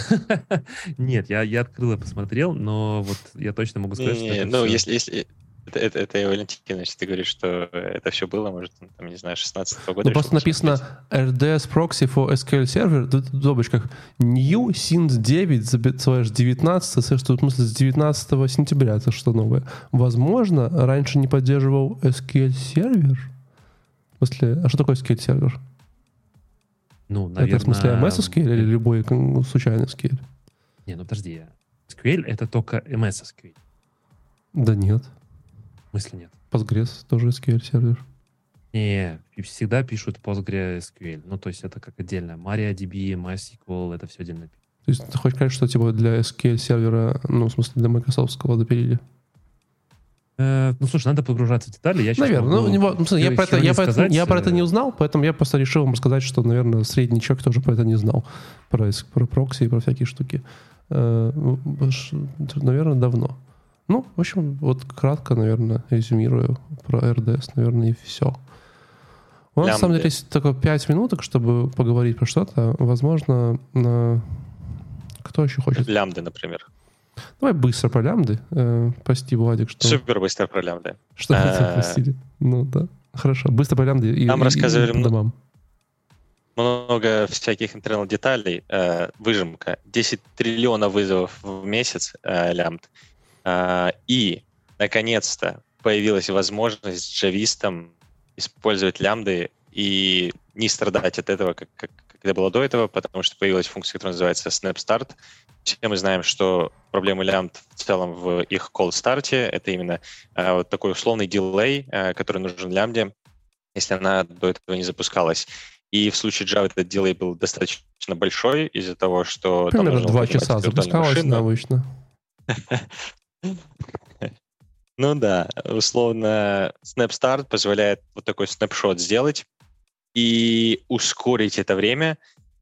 Нет, я, я открыл и посмотрел, но вот я точно могу сказать, не, что Ну, все... если, если, это, это, это Валентина, если ты говоришь, что это все было, может, там, не знаю, 16 -го года. Ну, просто написано RDS proxy for SQL server, тут в скобочках new since 9 слэш 19, слэш, в смысле с 19 сентября, это что новое. Возможно, раньше не поддерживал SQL сервер? В смысле, а что такое SQL сервер? Ну, наверное... Это в смысле MS SQL или любой случайный SQL? Не, ну подожди. SQL — это только MS SQL. Да нет. В смысле нет? Postgres тоже SQL сервер. Не, всегда пишут PostgreSQL. Ну, то есть это как отдельно. MariaDB, MySQL, это все отдельно. То есть ты хочешь сказать, что типа для SQL сервера, ну, в смысле для Microsoft допилили? Э, ну, слушай, надо погружаться в детали. Я наверное. Могу, ну, него, ну, я, про это, я, сказать, про, я про это не э, узнал, поэтому я просто решил вам сказать, что, наверное, средний человек тоже про это не знал. Про, про прокси и про всякие штуки. Э, наверное, давно. Ну, в общем, вот кратко, наверное, резюмирую про RDS, наверное, и все. У нас, на самом деле, есть только 5 минуток, чтобы поговорить про что-то. Возможно, на... кто еще хочет? Лямды, например. Давай быстро про лямды. Э, прости, Владик, что... Супер быстро про лямды. Что вы тебя просили? Ну да, хорошо. Быстро про лямды и, Нам и, рассказывали и домам. много всяких интернал деталей. Э, выжимка. 10 триллионов вызовов в месяц э, лямбд. Э, и, наконец-то, появилась возможность с джавистом использовать лямды и не страдать от этого, как, как, когда было до этого, потому что появилась функция, которая называется Snap Start, все мы знаем, что проблемы лямбд в целом в их call старте это именно э, вот такой условный дилей, э, который нужен лямбде, если она до этого не запускалась. И в случае Java этот дилей был достаточно большой из-за того, что... Примерно два часа запускалось обычно. Ну да, условно, SnapStart позволяет вот такой снапшот сделать и ускорить это время,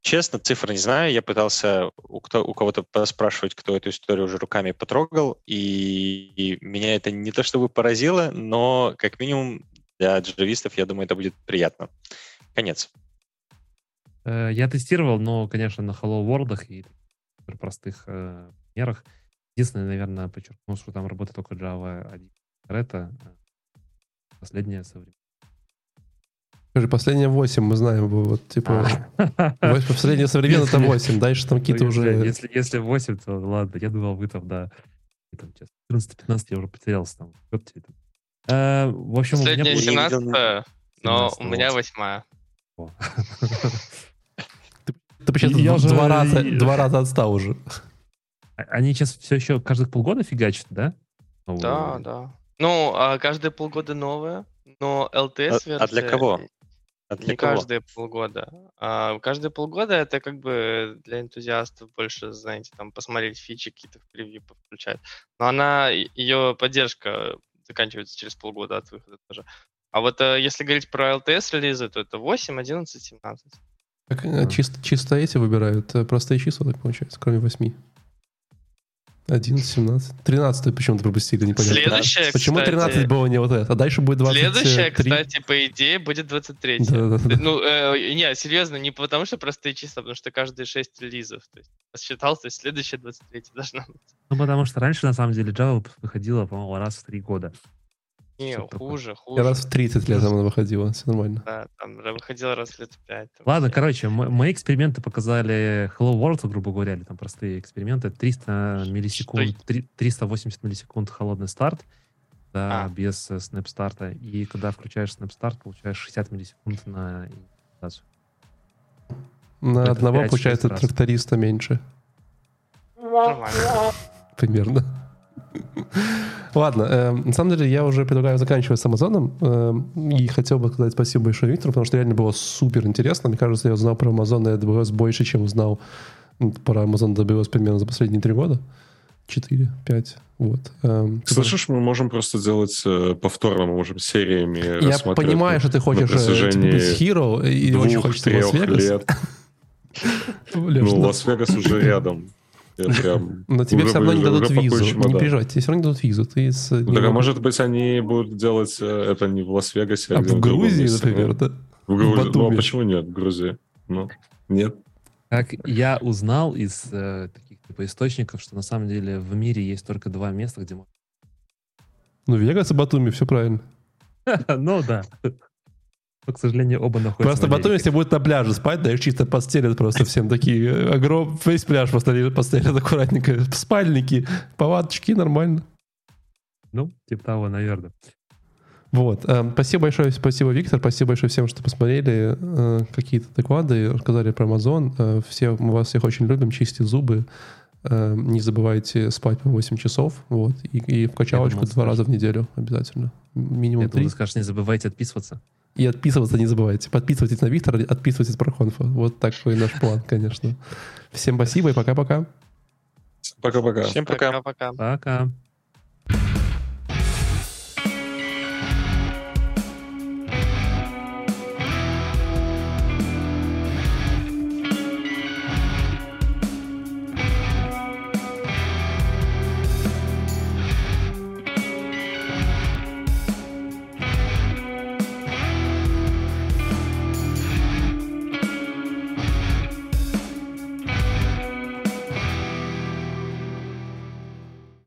Честно, цифр не знаю. Я пытался у, кто, у кого-то поспрашивать, кто эту историю уже руками потрогал, и, и меня это не то чтобы поразило, но как минимум для джавистов, я думаю, это будет приятно. Конец. Э, я тестировал, но, конечно, на Hello World и простых э, мерах. Единственное, наверное, подчеркну, что там работает только Java 1. Это э, последняя современная Скажи, последние 8 мы знаем, вот, типа, а. последнее современно это 8, дальше там какие-то уже... Если, если 8, то ладно, я думал, вы там, да, 14-15 я уже потерялся там. В общем, Последняя 17 но у меня 8 Ты почему два раза, два раза отстал уже. А, они сейчас все еще каждых полгода фигачат, да? Да, да. Ну, а каждые полгода новое, но LTS-версия... А для кого? А для Не кого? каждые полгода. А каждые полгода это как бы для энтузиастов больше, знаете, там посмотреть фичи какие-то в превью подключать. Но она, ее поддержка заканчивается через полгода от выхода тоже. А вот э, если говорить про LTS-релизы, то это 8, 11, 17. Так, mm. чисто, чисто эти выбирают, э, простые числа, так получается, кроме 8. 11, 17. 13 почему-то пропустили, непонятно. Следующее, Почему кстати, 13 было не вот это? А дальше будет 23? Следующее, кстати, по идее, будет 23 Да-да-да. Ну, э, не, серьезно, не потому что простые числа, потому что каждые 6 релизов. То есть, считал, то есть следующая 23 должна быть. Ну, потому что раньше, на самом деле, Java выходила, по-моему, раз в три года. Не, Что такое? хуже, Я хуже. раз в 30 лет она выходила, все нормально. Да, там выходила раз в лет 5. Ладно, короче, м- мои эксперименты показали Hello World, грубо говоря, или там простые эксперименты. 300 миллисекунд, три- 380 миллисекунд холодный старт, да, А. без э, снэп-старта. И когда включаешь снэп-старт, получаешь 60 миллисекунд на инициализацию. На Это одного 5-6 получается раз. тракториста меньше. Примерно. Ладно, э, на самом деле я уже предлагаю заканчивать с Амазоном. э, и хотел бы сказать спасибо большое Виктору, потому что реально было супер интересно. Мне кажется, я узнал про Amazon на AWS больше, чем узнал про Amazon AWS примерно за последние три года. Четыре, пять. Вот. Эм, Слышишь, мы можем просто делать э, повторно, мы можем сериями Я понимаю, что ты хочешь э, типа, быть hero и очень хочется двух-трех Лас-Вегас. лет. Ну, ну, Лас-Вегас уже рядом. Прям Но тебе уже все равно не уже- дадут уже визу. Не переживай, тебе все равно не дадут визу. Ты с, Ну, так, а может быть, они будут делать э, это не в Лас-Вегасе, А где-то в другом Грузии, например, ну. да? В Грузии. Ну, Батуми. а почему нет в Грузии? Ну, нет. Как я узнал из э, таких типа источников, что на самом деле в мире есть только два места, где можно... Ну, Вегас и Батуми, все правильно. Ну да. Но, к сожалению, оба находятся Просто Америке. если будет на пляже спать, да, их чисто подстелят просто всем такие. э, Огром, весь пляж постелят, постелят аккуратненько. Спальники, палаточки, нормально. Ну, типа того, наверное. Вот. э, Спасибо большое, спасибо, Виктор. Спасибо большое всем, что посмотрели э, какие-то доклады, рассказали про Amazon. Все, мы вас всех очень любим, чистите зубы. Не забывайте спать по 8 часов. Вот. И, и в качалочку думал, два раза в скажешь. неделю обязательно. Минимум Я три. ты скажешь, не забывайте отписываться. И отписываться не забывайте. Подписывайтесь на Виктора, отписывайтесь про конфа. Вот такой наш план, конечно. Всем спасибо и пока-пока. Пока-пока. Всем пока. Пока-пока. Пока.